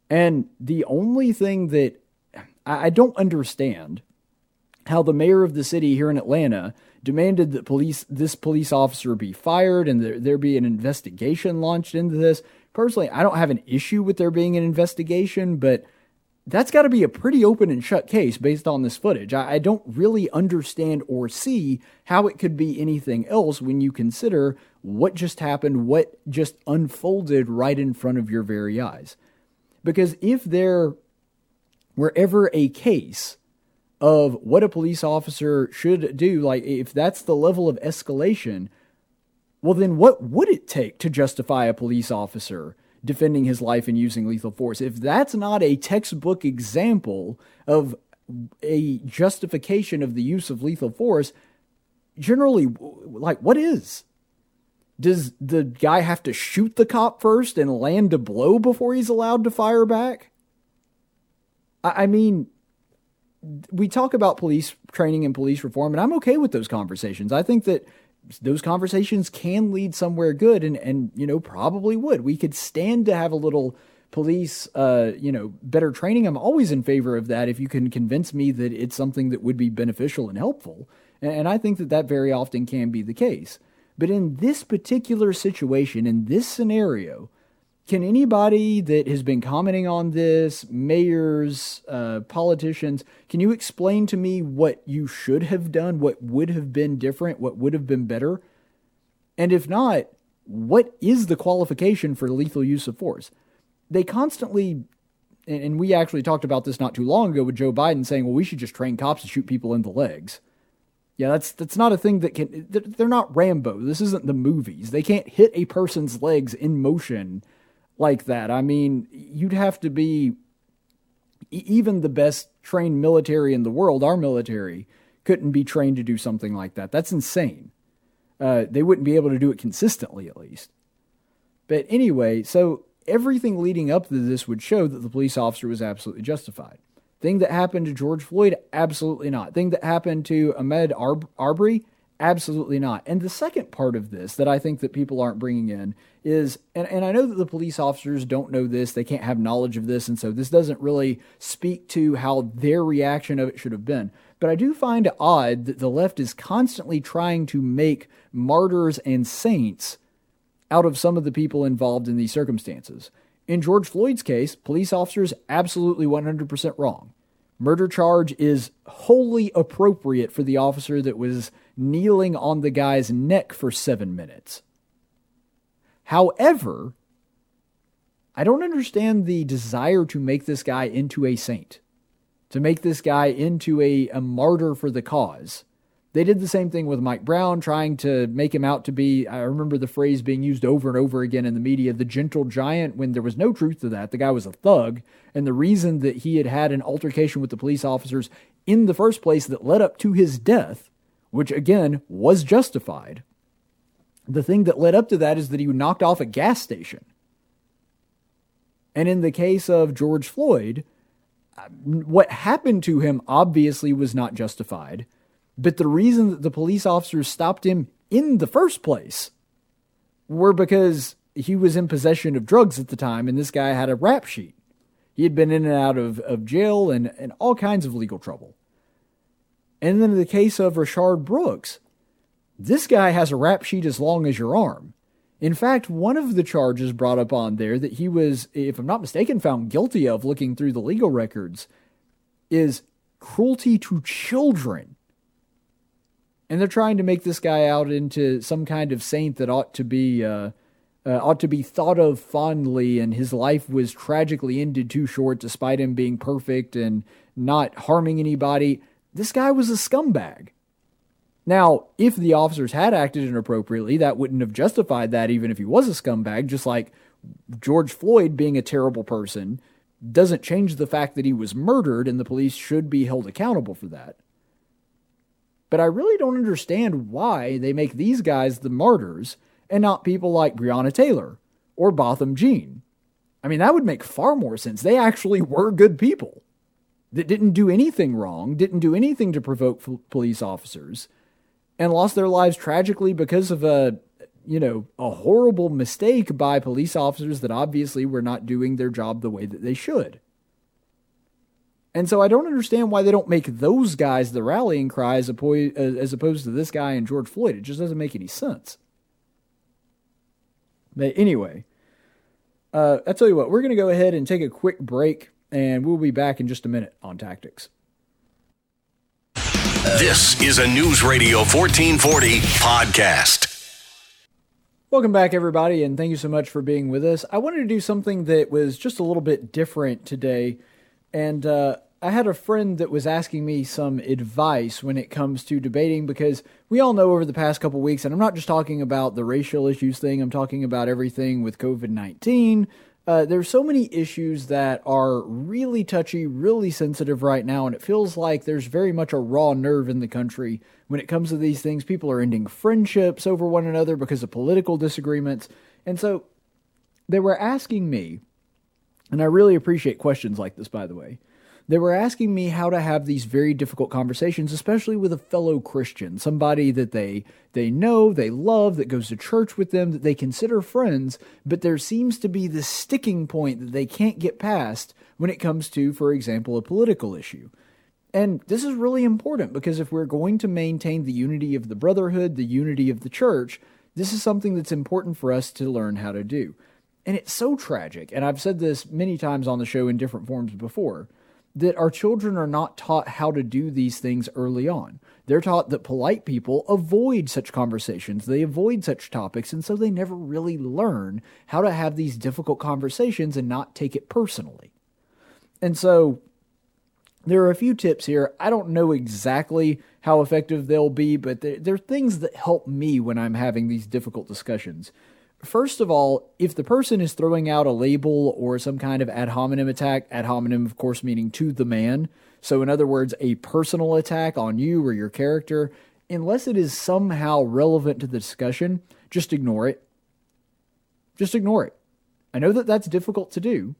And the only thing that I don't understand how the mayor of the city here in Atlanta demanded that police this police officer be fired and there, there be an investigation launched into this. Personally, I don't have an issue with there being an investigation, but that's got to be a pretty open and shut case based on this footage. I, I, don't really understand or see how it could be anything else when you consider what just happened, what just unfolded right in front of your very eyes. Because if there were ever a case of what a police officer should do, like if that's the level of escalation, well, then what would it take to justify a police officer defending his life and using lethal force? If that's not a textbook example of a justification of the use of lethal force, generally, like, what is? Does the guy have to shoot the cop first and land a blow before he's allowed to fire back? I, mean, we talk about police training and police reform, and I'm okay with those conversations. I think that those conversations can lead somewhere good and, and you know, probably would. We could stand to have a little police, uh, you know, better training. I'm always in favor of that if you can convince me that it's something that would be beneficial and helpful. And I think that that very often can be the case. But in this particular situation, in this scenario, can anybody that has been commenting on this, mayors, uh, politicians, can you explain to me what you should have done, what would have been different, what would have been better? And if not, what is the qualification for lethal use of force? They constantly, and we actually talked about this not too long ago with Joe Biden saying, well, we should just train cops to shoot people in the legs. Yeah, that's that's not a thing that can. They're not Rambo. This isn't the movies. They can't hit a person's legs in motion like that. I mean, you'd have to be even the best trained military in the world. Our military couldn't be trained to do something like that. That's insane. Uh, they wouldn't be able to do it consistently, at least. But anyway, so everything leading up to this would show that the police officer was absolutely justified. Thing that happened to George Floyd? Absolutely not. Thing that happened to Ahmaud Arbery? Absolutely not. And the second part of this that I think that people aren't bringing in is, and, and I know that the police officers don't know this, they can't have knowledge of this, and so this doesn't really speak to how their reaction of it should have been. But I do find it odd that the left is constantly trying to make martyrs and saints out of some of the people involved in these circumstances. In George Floyd's case, police officers absolutely 100% wrong. Murder charge is wholly appropriate for the officer that was kneeling on the guy's neck for seven minutes. However, I don't understand the desire to make this guy into a saint, to make this guy into a, a martyr for the cause. They did the same thing with Mike Brown, trying to make him out to be, I remember the phrase being used over and over again in the media, the gentle giant, when there was no truth to that. The guy was a thug. And the reason that he had had an altercation with the police officers in the first place that led up to his death which again was justified. The thing that led up to that is that he knocked off a gas station. And in the case of George Floyd, what happened to him obviously was not justified. But the reason that the police officers stopped him in the first place were because he was in possession of drugs at the time and this guy had a rap sheet. He had been in and out of, of jail and, and all kinds of legal trouble. And then in the case of Richard Brooks, this guy has a rap sheet as long as your arm. In fact, one of the charges brought up on there that he was, if I'm not mistaken, found guilty of looking through the legal records is cruelty to children. And they're trying to make this guy out into some kind of saint that ought to be uh, uh, ought to be thought of fondly, and his life was tragically ended too short, despite him being perfect and not harming anybody. This guy was a scumbag. Now, if the officers had acted inappropriately, that wouldn't have justified that, even if he was a scumbag, just like George Floyd being a terrible person doesn't change the fact that he was murdered and the police should be held accountable for that. But I really don't understand why they make these guys the martyrs and not people like Breonna Taylor or Botham Jean. I mean, that would make far more sense. They actually were good people that didn't do anything wrong, didn't do anything to provoke f- police officers, and lost their lives tragically because of a you know a horrible mistake by police officers that obviously were not doing their job the way that they should. And so I don't understand why they don't make those guys the rallying cry as, as opposed to this guy and George Floyd. It just doesn't make any sense. But anyway, uh, I tell you what, we're going to go ahead and take a quick break and we'll be back in just a minute on tactics. This is a News Radio 1440 podcast. Welcome back, everybody, and thank you so much for being with us. I wanted to do something that was just a little bit different today, and uh, I had a friend that was asking me some advice when it comes to debating because we all know over the past couple weeks, and I'm not just talking about the racial issues thing, I'm talking about everything with COVID 19, uh, there's so many issues that are really touchy, really sensitive right now, and it feels like there's very much a raw nerve in the country when it comes to these things. People are ending friendships over one another because of political disagreements. And so they were asking me, and I really appreciate questions like this, by the way. They were asking me how to have these very difficult conversations, especially with a fellow Christian, somebody that they they know, they love, that goes to church with them, that they consider friends, but there seems to be this sticking point that they can't get past when it comes to, for example, a political issue. And this is really important because if we're going to maintain the unity of the brotherhood, the unity of the church, this is something that's important for us to learn how to do. And it's so tragic, and I've said this many times on the show in different forms before that our children are not taught how to do these things early on. They're taught that polite people avoid such conversations, they avoid such topics, and so they never really learn how to have these difficult conversations and not take it personally. And so there are a few tips here. I don't know exactly how effective they'll be, but they're, they're things that help me when I'm having these difficult discussions. First of all, if the person is throwing out a label or some kind of ad hominem attack, ad hominem, of course, meaning to the man, so in other words, a personal attack on you or your character, unless it is somehow relevant to the discussion, just ignore it. Just ignore it. I know that that's difficult to do,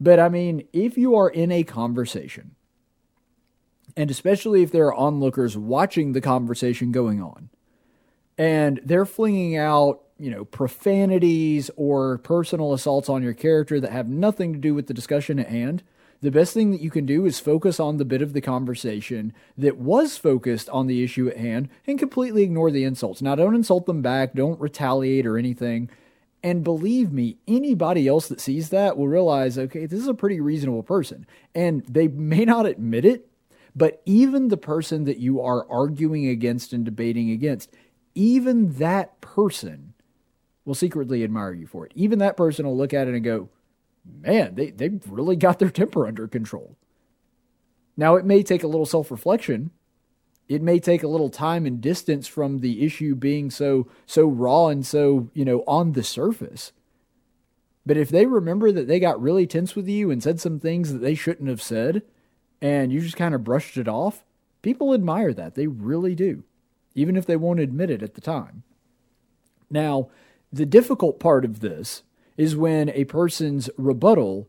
but I mean, if you are in a conversation And especially if there are onlookers watching the conversation going on and they're flinging out, you know, profanities or personal assaults on your character that have nothing to do with the discussion at hand, the best thing that you can do is focus on the bit of the conversation that was focused on the issue at hand and completely ignore the insults. Now, don't insult them back, don't retaliate or anything. And believe me, anybody else that sees that will realize, okay, this is a pretty reasonable person. And they may not admit it, but even the person that you are arguing against and debating against, even that person will secretly admire you for it. Even that person will look at it and go, man, they, they've really got their temper under control. Now, it may take a little self reflection. It may take a little time and distance from the issue being so so raw and so, you know, on the surface. But if they remember that they got really tense with you and said some things that they shouldn't have said, and you just kind of brushed it off, people admire that. They really do, even if they won't admit it at the time. Now, the difficult part of this is when a person's rebuttal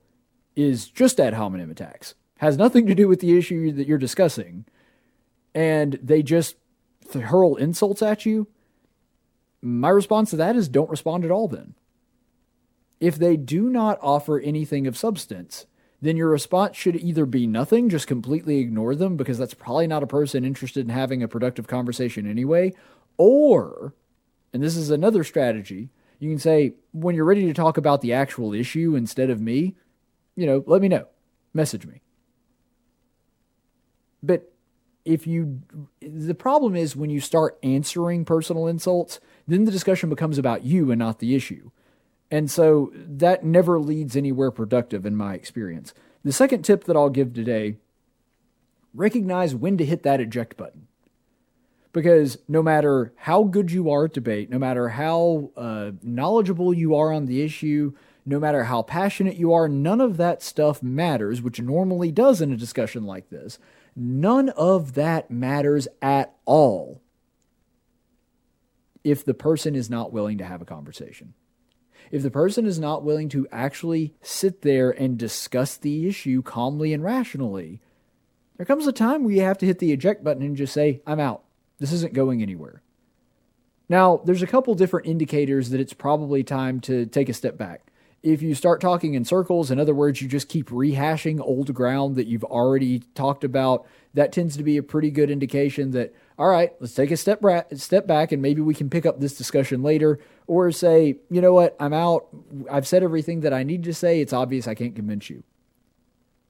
is just ad hominem attacks, has nothing to do with the issue that you're discussing, and they just hurl insults at you. My response to that is don't respond at all then. If they do not offer anything of substance, then your response should either be nothing, just completely ignore them because that's probably not a person interested in having a productive conversation anyway, or, and this is another strategy, you can say, when you're ready to talk about the actual issue instead of me, you know, let me know. Message me. But if you, the problem is when you start answering personal insults, then the discussion becomes about you and not the issue. And so that never leads anywhere productive in my experience. The second tip that I'll give today recognize when to hit that eject button because no matter how good you are at debate, no matter how uh, knowledgeable you are on the issue, no matter how passionate you are, none of that stuff matters, which normally does in a discussion like this. None of that matters at all if the person is not willing to have a conversation. If the person is not willing to actually sit there and discuss the issue calmly and rationally, there comes a time where you have to hit the eject button and just say, I'm out. This isn't going anywhere. Now, there's a couple different indicators that it's probably time to take a step back. If you start talking in circles, in other words, you just keep rehashing old ground that you've already talked about, that tends to be a pretty good indication that, all right, let's take a step, bra- step back and maybe we can pick up this discussion later. Or say, you know what, I'm out. I've said everything that I need to say. It's obvious I can't convince you.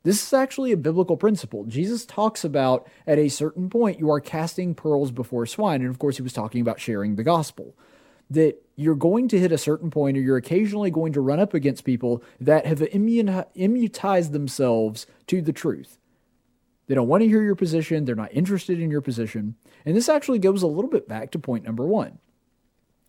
This is actually a biblical principle. Jesus talks about at a certain point, you are casting pearls before swine. And of course, he was talking about sharing the gospel. That you're going to hit a certain point, or you're occasionally going to run up against people that have immunized themselves to the truth. They don't want to hear your position, they're not interested in your position. And this actually goes a little bit back to point number one.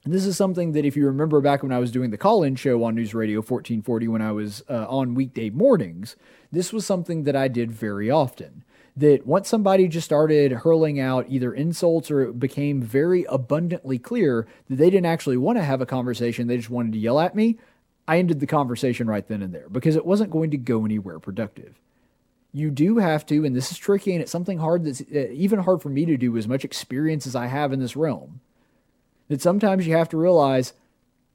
And this is something that, if you remember back when I was doing the call in show on News Radio 1440 when I was uh, on weekday mornings, this was something that I did very often. That once somebody just started hurling out either insults or it became very abundantly clear that they didn't actually want to have a conversation, they just wanted to yell at me, I ended the conversation right then and there because it wasn't going to go anywhere productive. You do have to, and this is tricky and it's something hard that's uh, even hard for me to do as much experience as I have in this realm that sometimes you have to realize,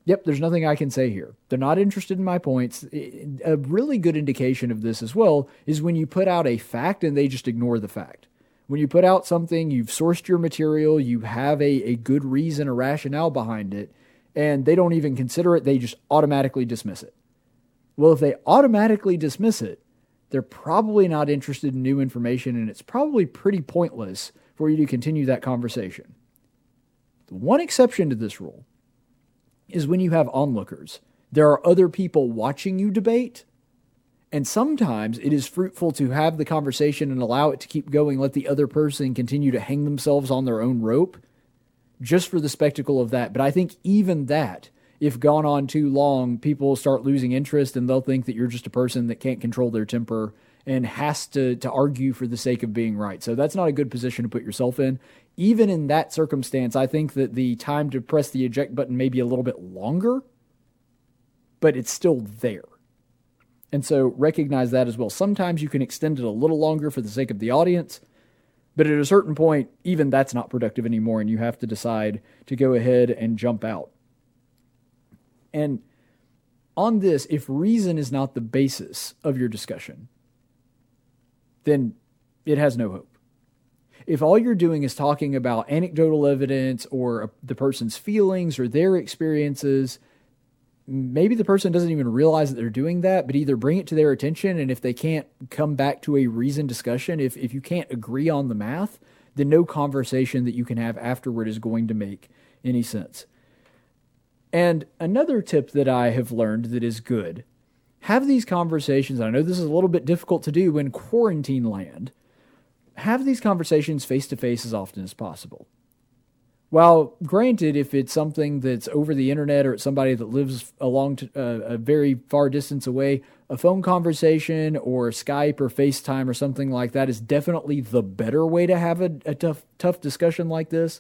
yep, there's nothing I can say here. They're not interested in my points. A really good indication of this as well is when you put out a fact and they just ignore the fact. When you put out something, you've sourced your material, you have a, a good reason, a rationale behind it, and they don't even consider it, they just automatically dismiss it. Well, if they automatically dismiss it, they're probably not interested in new information, and it's probably pretty pointless for you to continue that conversation. The one exception to this rule is when you have onlookers. There are other people watching you debate, and sometimes it is fruitful to have the conversation and allow it to keep going, let the other person continue to hang themselves on their own rope just for the spectacle of that. But I think even that, if gone on too long, people start losing interest and they'll think that you're just a person that can't control their temper and has to, to argue for the sake of being right. So that's not a good position to put yourself in. Even in that circumstance, I think that the time to press the eject button may be a little bit longer, but it's still there. And so recognize that as well. Sometimes you can extend it a little longer for the sake of the audience, But at a certain point, even that's not productive anymore, and you have to decide to go ahead and jump out. And on this, if reason is not the basis of your discussion, then it has no hope. If all you're doing is talking about anecdotal evidence or uh, the person's feelings or their experiences, maybe the person doesn't even realize that they're doing that, but either bring it to their attention. And if they can't come back to a reasoned discussion, if, if you can't agree on the math, then no conversation that you can have afterward is going to make any sense. And another tip that I have learned that is good have these conversations. I know this is a little bit difficult to do in quarantine land. Have these conversations face to face as often as possible. While granted, if it's something that's over the internet or it's somebody that lives a long, t- uh, a very far distance away, a phone conversation or Skype or FaceTime or something like that is definitely the better way to have a, a tough, tough discussion like this.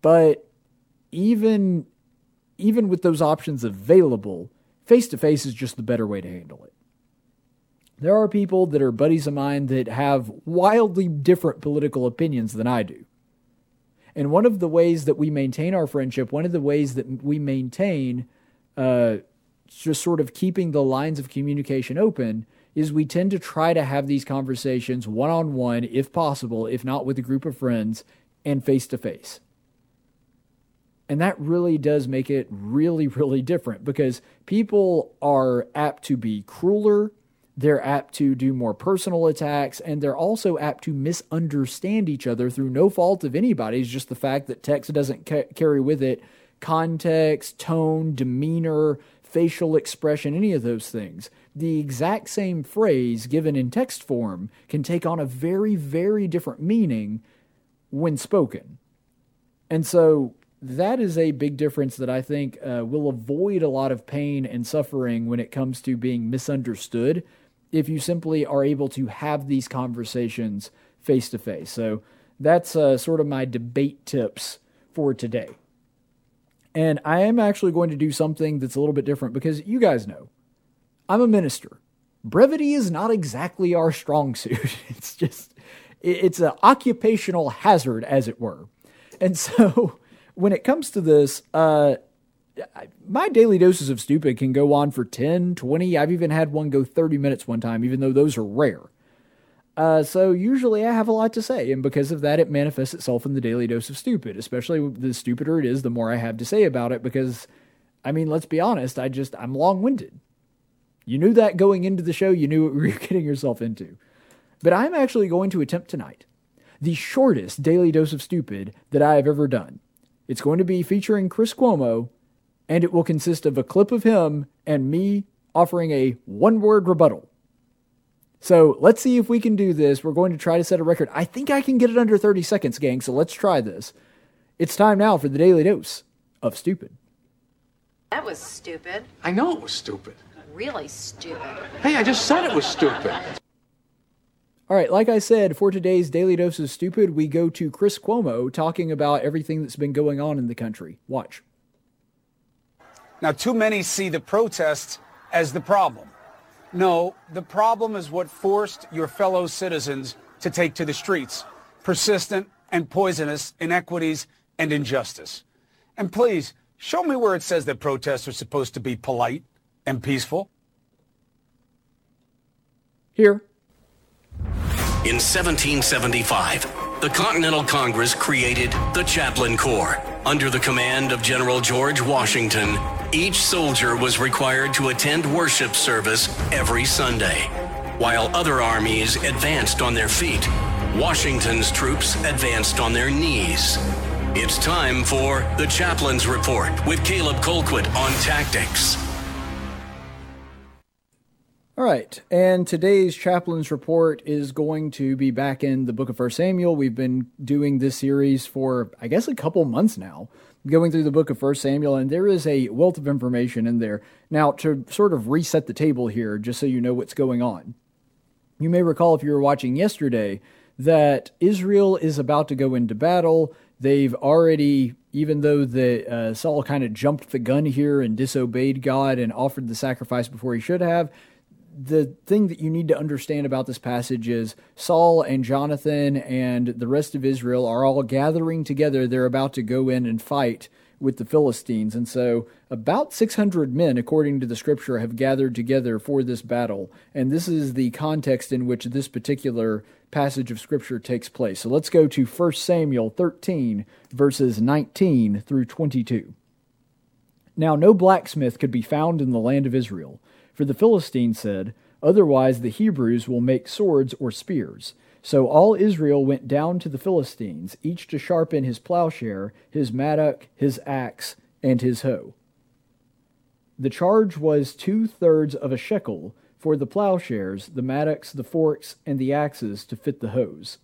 But even, even with those options available, face to face is just the better way to handle it. There are people that are buddies of mine that have wildly different political opinions than I do. And one of the ways that we maintain our friendship, one of the ways that we maintain uh, just sort of keeping the lines of communication open, is we tend to try to have these conversations one on one, if possible, if not with a group of friends, and face to face. And that really does make it really, really different because people are apt to be crueler they're apt to do more personal attacks, and they're also apt to misunderstand each other through no fault of anybody's, just the fact that text doesn't ca- carry with it context, tone, demeanor, facial expression, any of those things. The exact same phrase given in text form can take on a very, very different meaning when spoken. And so that is a big difference that I think uh, will avoid a lot of pain and suffering when it comes to being misunderstood if you simply are able to have these conversations face to face. So that's uh, sort of my debate tips for today. And I am actually going to do something that's a little bit different because you guys know I'm a minister. Brevity is not exactly our strong suit. It's just, it's an occupational hazard, as it were. And so when it comes to this, uh, my daily doses of stupid can go on for 10, 20. I've even had one go 30 minutes one time, even though those are rare. Uh, so usually I have a lot to say, and because of that, it manifests itself in the daily dose of stupid. Especially the stupider it is, the more I have to say about it. Because, I mean, let's be honest, I just I'm long winded. You knew that going into the show. You knew what you were getting yourself into. But I'm actually going to attempt tonight the shortest daily dose of stupid that I have ever done. It's going to be featuring Chris Cuomo and it will consist of a clip of him and me offering a one word rebuttal. So let's see if we can do this. We're going to try to set a record. I think I can get it under 30 seconds, gang, so let's try this. It's time now for the daily dose of stupid. That was stupid. I know it was stupid. Really stupid. Hey, I just said it was stupid. All right, like I said, for today's Daily Dose of Stupid, we go to Chris Cuomo talking about everything that's been going on in the country. Watch. Now, too many see the protests as the problem. No, the problem is what forced your fellow citizens to take to the streets. Persistent and poisonous inequities and injustice. And please, show me where it says that protests are supposed to be polite and peaceful. Here. In 1775, the Continental Congress created the Chaplain Corps under the command of General George Washington each soldier was required to attend worship service every Sunday. While other armies advanced on their feet, Washington's troops advanced on their knees. It's time for the Chaplain's Report with Caleb Colquitt on tactics. All right, and today's chaplain's report is going to be back in the book of First Samuel. We've been doing this series for, I guess, a couple months now going through the book of First Samuel, and there is a wealth of information in there. Now, to sort of reset the table here, just so you know what's going on, you may recall if you were watching yesterday that Israel is about to go into battle. They've already, even though the uh, Saul kind of jumped the gun here and disobeyed God and offered the sacrifice before he should have, the thing that you need to understand about this passage is Saul and Jonathan and the rest of Israel are all gathering together. They're about to go in and fight with the Philistines. And so, about 600 men, according to the scripture, have gathered together for this battle. And this is the context in which this particular passage of scripture takes place. So, let's go to 1 Samuel 13, verses 19 through 22. Now, no blacksmith could be found in the land of Israel for the Philistines said, Otherwise the Hebrews will make swords or spears. So all Israel went down to the Philistines, each to sharpen his plowshare, his mattock, his axe, and his hoe. The charge was two thirds of a shekel for the plowshares, the mattocks, the forks, and the axes to fit the hoes.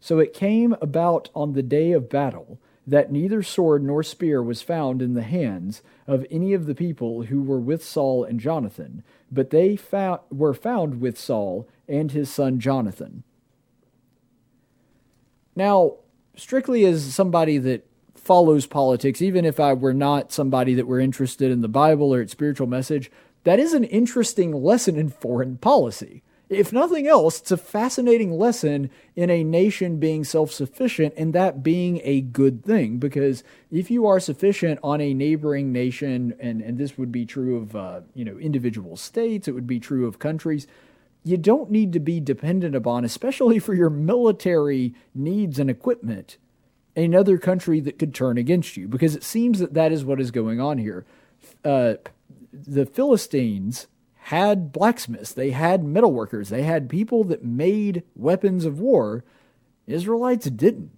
So it came about on the day of battle that neither sword nor spear was found in the hands of any of the people who were with Saul and Jonathan, but they found, were found with Saul and his son Jonathan. Now, strictly as somebody that follows politics, even if I were not somebody that were interested in the Bible or its spiritual message, that is an interesting lesson in foreign policy if nothing else, it's a fascinating lesson in a nation being self sufficient and that being a good thing. Because if you are sufficient on a neighboring nation, and, and this would be true of uh, you know individual states, it would be true of countries, you don't need to be dependent upon, especially for your military needs and equipment, another country that could turn against you. Because it seems that that is what is going on here. Uh, the Philistines had blacksmiths, they had metalworkers, they had people that made weapons of war. Israelites didn't.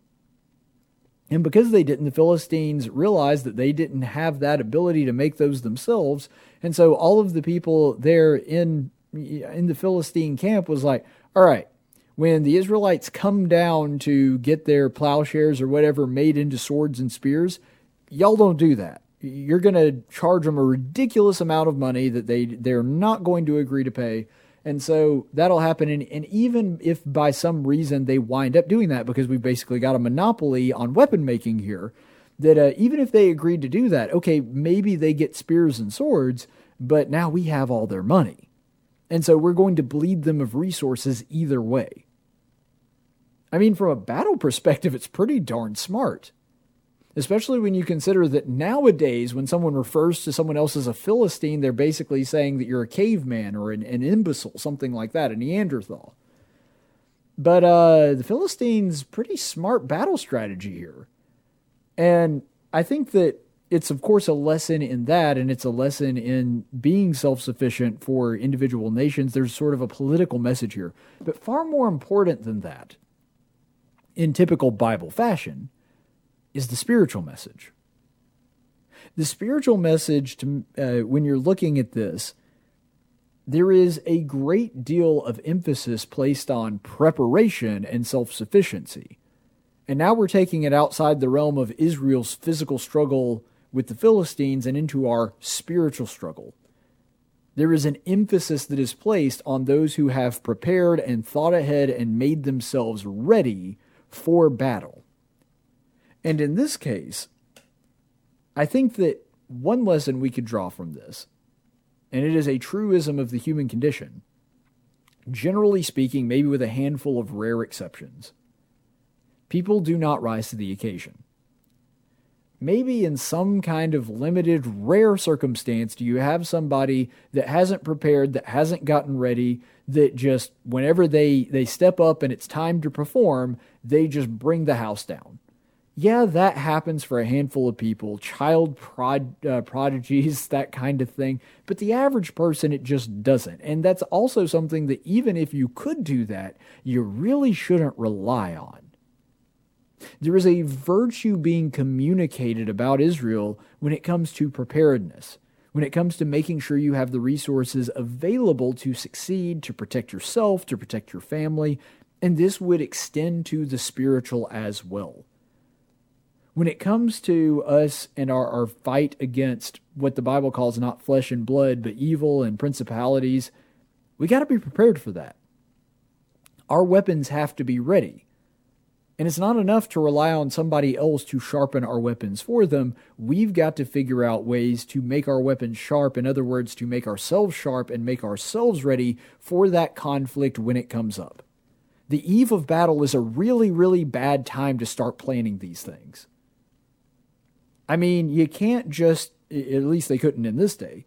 And because they didn't, the Philistines realized that they didn't have that ability to make those themselves. And so all of the people there in in the Philistine camp was like, all right, when the Israelites come down to get their plowshares or whatever made into swords and spears, y'all don't do that you're going to charge them a ridiculous amount of money that they they're not going to agree to pay. And so that'll happen. And, and even if by some reason they wind up doing that, because we've basically got a monopoly on weapon making here, that uh, even if they agreed to do that, okay, maybe they get spears and swords, but now we have all their money. And so we're going to bleed them of resources either way. I mean, from a battle perspective, it's pretty darn smart especially when you consider that nowadays, when someone refers to someone else as a Philistine, they're basically saying that you're a caveman or an, an imbecile, something like that, a Neanderthal. But uh, the Philistines' pretty smart battle strategy here. And I think that it's, of course, a lesson in that, and it's a lesson in being self sufficient for individual nations. There's sort of a political message here. But far more important than that, in typical Bible fashion, is the spiritual message. The spiritual message, to, uh, when you're looking at this, there is a great deal of emphasis placed on preparation and self sufficiency. And now we're taking it outside the realm of Israel's physical struggle with the Philistines and into our spiritual struggle. There is an emphasis that is placed on those who have prepared and thought ahead and made themselves ready for battle. And in this case, I think that one lesson we could draw from this, and it is a truism of the human condition, generally speaking, maybe with a handful of rare exceptions, people do not rise to the occasion. Maybe in some kind of limited, rare circumstance, do you have somebody that hasn't prepared, that hasn't gotten ready, that just, whenever they, they step up and it's time to perform, they just bring the house down yeah, that happens for a handful of people, child prod, uh, prodigies, that kind of thing. But the average person, it just doesn't. And that's also something that even if you could do that, you really shouldn't rely on. There is a virtue being communicated about Israel when it comes to preparedness, when it comes to making sure you have the resources available to succeed, to protect yourself, to protect your family. And this would extend to the spiritual as well when it comes to us and our, our fight against what the Bible calls not flesh and blood, but evil and principalities, we got to be prepared for that. Our weapons have to be ready. And it's not enough to rely on somebody else to sharpen our weapons for them. We've got to figure out ways to make our weapons sharp. In other words, to make ourselves sharp and make ourselves ready for that conflict when it comes up. The eve of battle is a really, really bad time to start planning these things. I mean, you can't just, at least they couldn't in this day,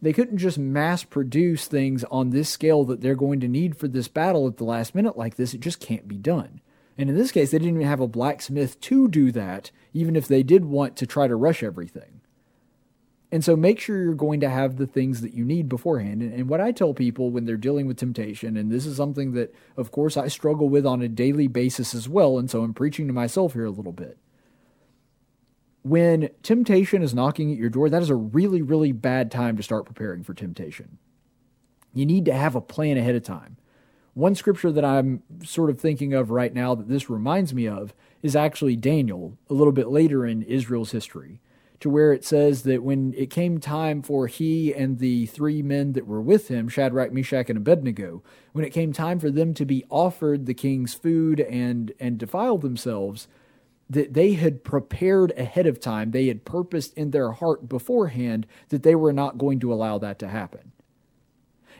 they couldn't just mass produce things on this scale that they're going to need for this battle at the last minute like this. It just can't be done. And in this case, they didn't even have a blacksmith to do that, even if they did want to try to rush everything. And so make sure you're going to have the things that you need beforehand. And, and, what I tell people when they're dealing with temptation, and this is something that, of course, I struggle with on a daily basis as well, and so I'm preaching to myself here a little bit. When temptation is knocking at your door, that is a really, really bad time to start preparing for temptation. You need to have a plan ahead of time. One scripture that I'm sort of thinking of right now that this reminds me of is actually Daniel, a little bit later in Israel's history, to where it says that when it came time for he and the three men that were with him, Shadrach, Meshach, and Abednego, when it came time for them to be offered the king's food and, and defile themselves, that they had prepared ahead of time. They had purposed in their heart beforehand that they were not going to allow that to happen.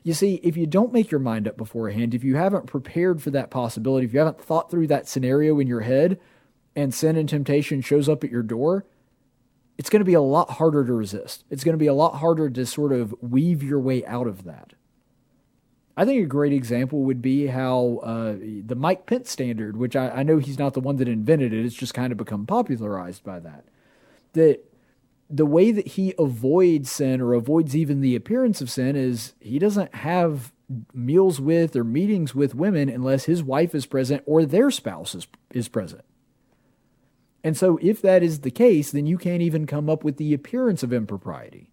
You see, if you don't make your mind up beforehand, if you haven't prepared for that possibility, if you haven't thought through that scenario in your head, and sin and temptation shows up at your door, it's going to be a lot harder to resist. It's going to be a lot harder to sort of weave your way out of that. I think a great example would be how uh, the Mike Pence standard, which I, I know he's not the one that invented it, it's just kind of become popularized by that. That the way that he avoids sin or avoids even the appearance of sin is he doesn't have meals with or meetings with women unless his wife is present or their spouse is, is present. And so, if that is the case, then you can't even come up with the appearance of impropriety.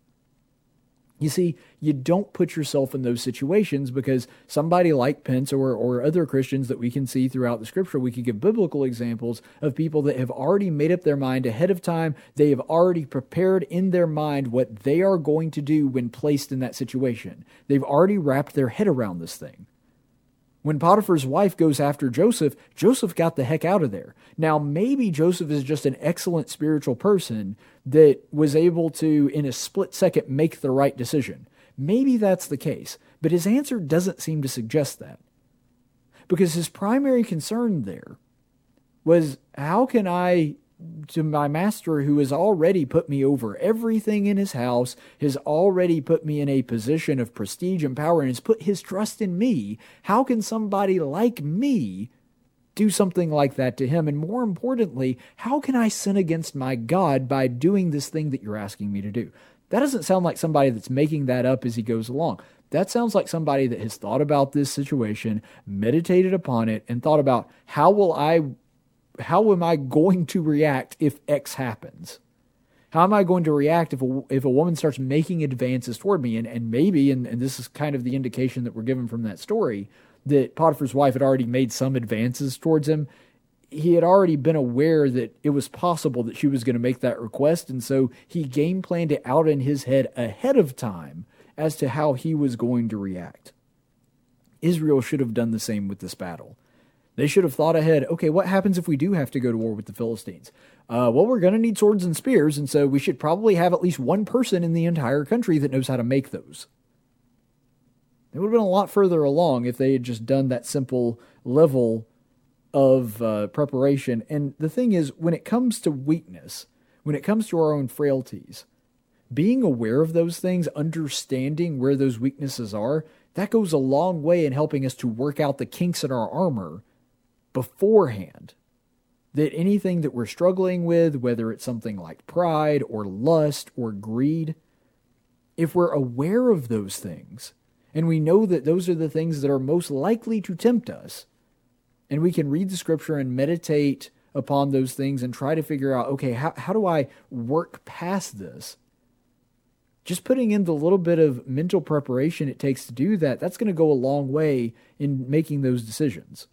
You see, you don't put yourself in those situations because somebody like Pence or, or other Christians that we can see throughout the scripture, we could give biblical examples of people that have already made up their mind ahead of time. They have already prepared in their mind what they are going to do when placed in that situation. They've already wrapped their head around this thing. When Potiphar's wife goes after Joseph, Joseph got the heck out of there. Now, maybe Joseph is just an excellent spiritual person that was able to, in a split second, make the right decision. Maybe that's the case, but his answer doesn't seem to suggest that. Because his primary concern there was how can I to my master who has already put me over everything in his house, has already put me in a position of prestige and power, and has put his trust in me. How can somebody like me do something like that to him? And more importantly, how can I sin against my God by doing this thing that you're asking me to do? That doesn't sound like somebody that's making that up as he goes along. That sounds like somebody that has thought about this situation, meditated upon it, and thought about how will I how am I going to react if X happens? How am I going to react if a, if a woman starts making advances toward me? And, and maybe, and, and this is kind of the indication that we're given from that story, that Potiphar's wife had already made some advances towards him. He had already been aware that it was possible that she was going to make that request. And so he game planned it out in his head ahead of time as to how he was going to react. Israel should have done the same with this battle. They should have thought ahead. Okay, what happens if we do have to go to war with the Philistines? Uh, well, we're going to need swords and spears, and so we should probably have at least one person in the entire country that knows how to make those. They would have been a lot further along if they had just done that simple level of uh, preparation. And the thing is, when it comes to weakness, when it comes to our own frailties, being aware of those things, understanding where those weaknesses are, that goes a long way in helping us to work out the kinks in our armor beforehand that anything that we're struggling with, whether it's something like pride or lust or greed, if we're aware of those things and we know that those are the things that are most likely to tempt us, and we can read the scripture and meditate upon those things and try to figure out okay, how, how do I work past this? Just putting in the little bit of mental preparation it takes to do that, that's going to go a long way in making those decisions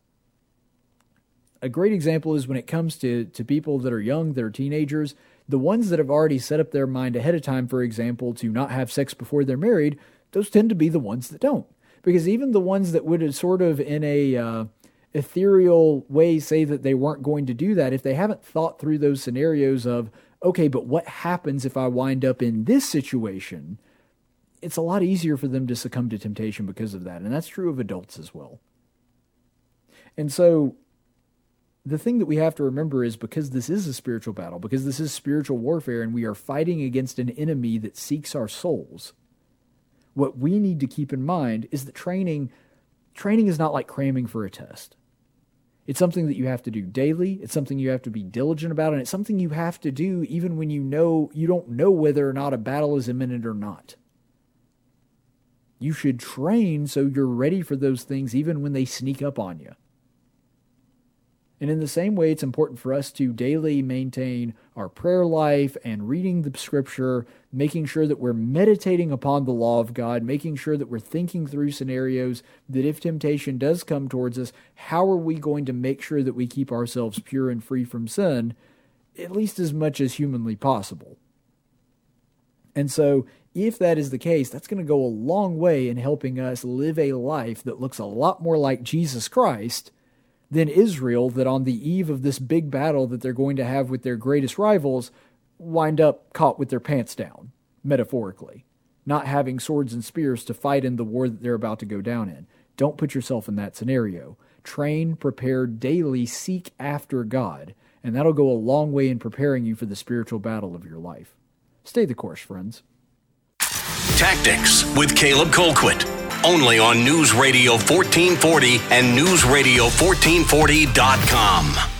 a great example is when it comes to, to people that are young, that are teenagers, the ones that have already set up their mind ahead of time, for example, to not have sex before they're married, those tend to be the ones that don't. Because even the ones that would sort of in a uh, ethereal way say that they weren't going to do that if they haven't thought through those scenarios of, okay, but what happens if I wind up in this situation? It's a lot easier for them to succumb to temptation because of that. And that's true of adults as well. And so the thing that we have to remember is because this is a spiritual battle, because this is spiritual warfare, and we are fighting against an enemy that seeks our souls, what we need to keep in mind is that training training is not like cramming for a test. It's something that you have to do daily. It's something you have to be diligent about, and it's something you have to do even when you know you don't know whether or not a battle is imminent or not. You should train so you're ready for those things even when they sneak up on you. And in the same way, it's important for us to daily maintain our prayer life and reading the scripture, making sure that we're meditating upon the law of God, making sure that we're thinking through scenarios that if temptation does come towards us, how are we going to make sure that we keep ourselves pure and free from sin, at least as much as humanly possible? And so, if that is the case, that's going to go a long way in helping us live a life that looks a lot more like Jesus Christ than Israel that on the eve of this big battle that they're going to have with their greatest rivals wind up caught with their pants down, metaphorically, not having swords and spears to fight in the war that they're about to go down in. Don't put yourself in that scenario. Train, prepare daily, seek after God, and that'll go a long way in preparing you for the spiritual battle of your life. Stay the course, friends. Tactics with Caleb Colquitt only on News Radio 1440 and NewsRadio1440.com.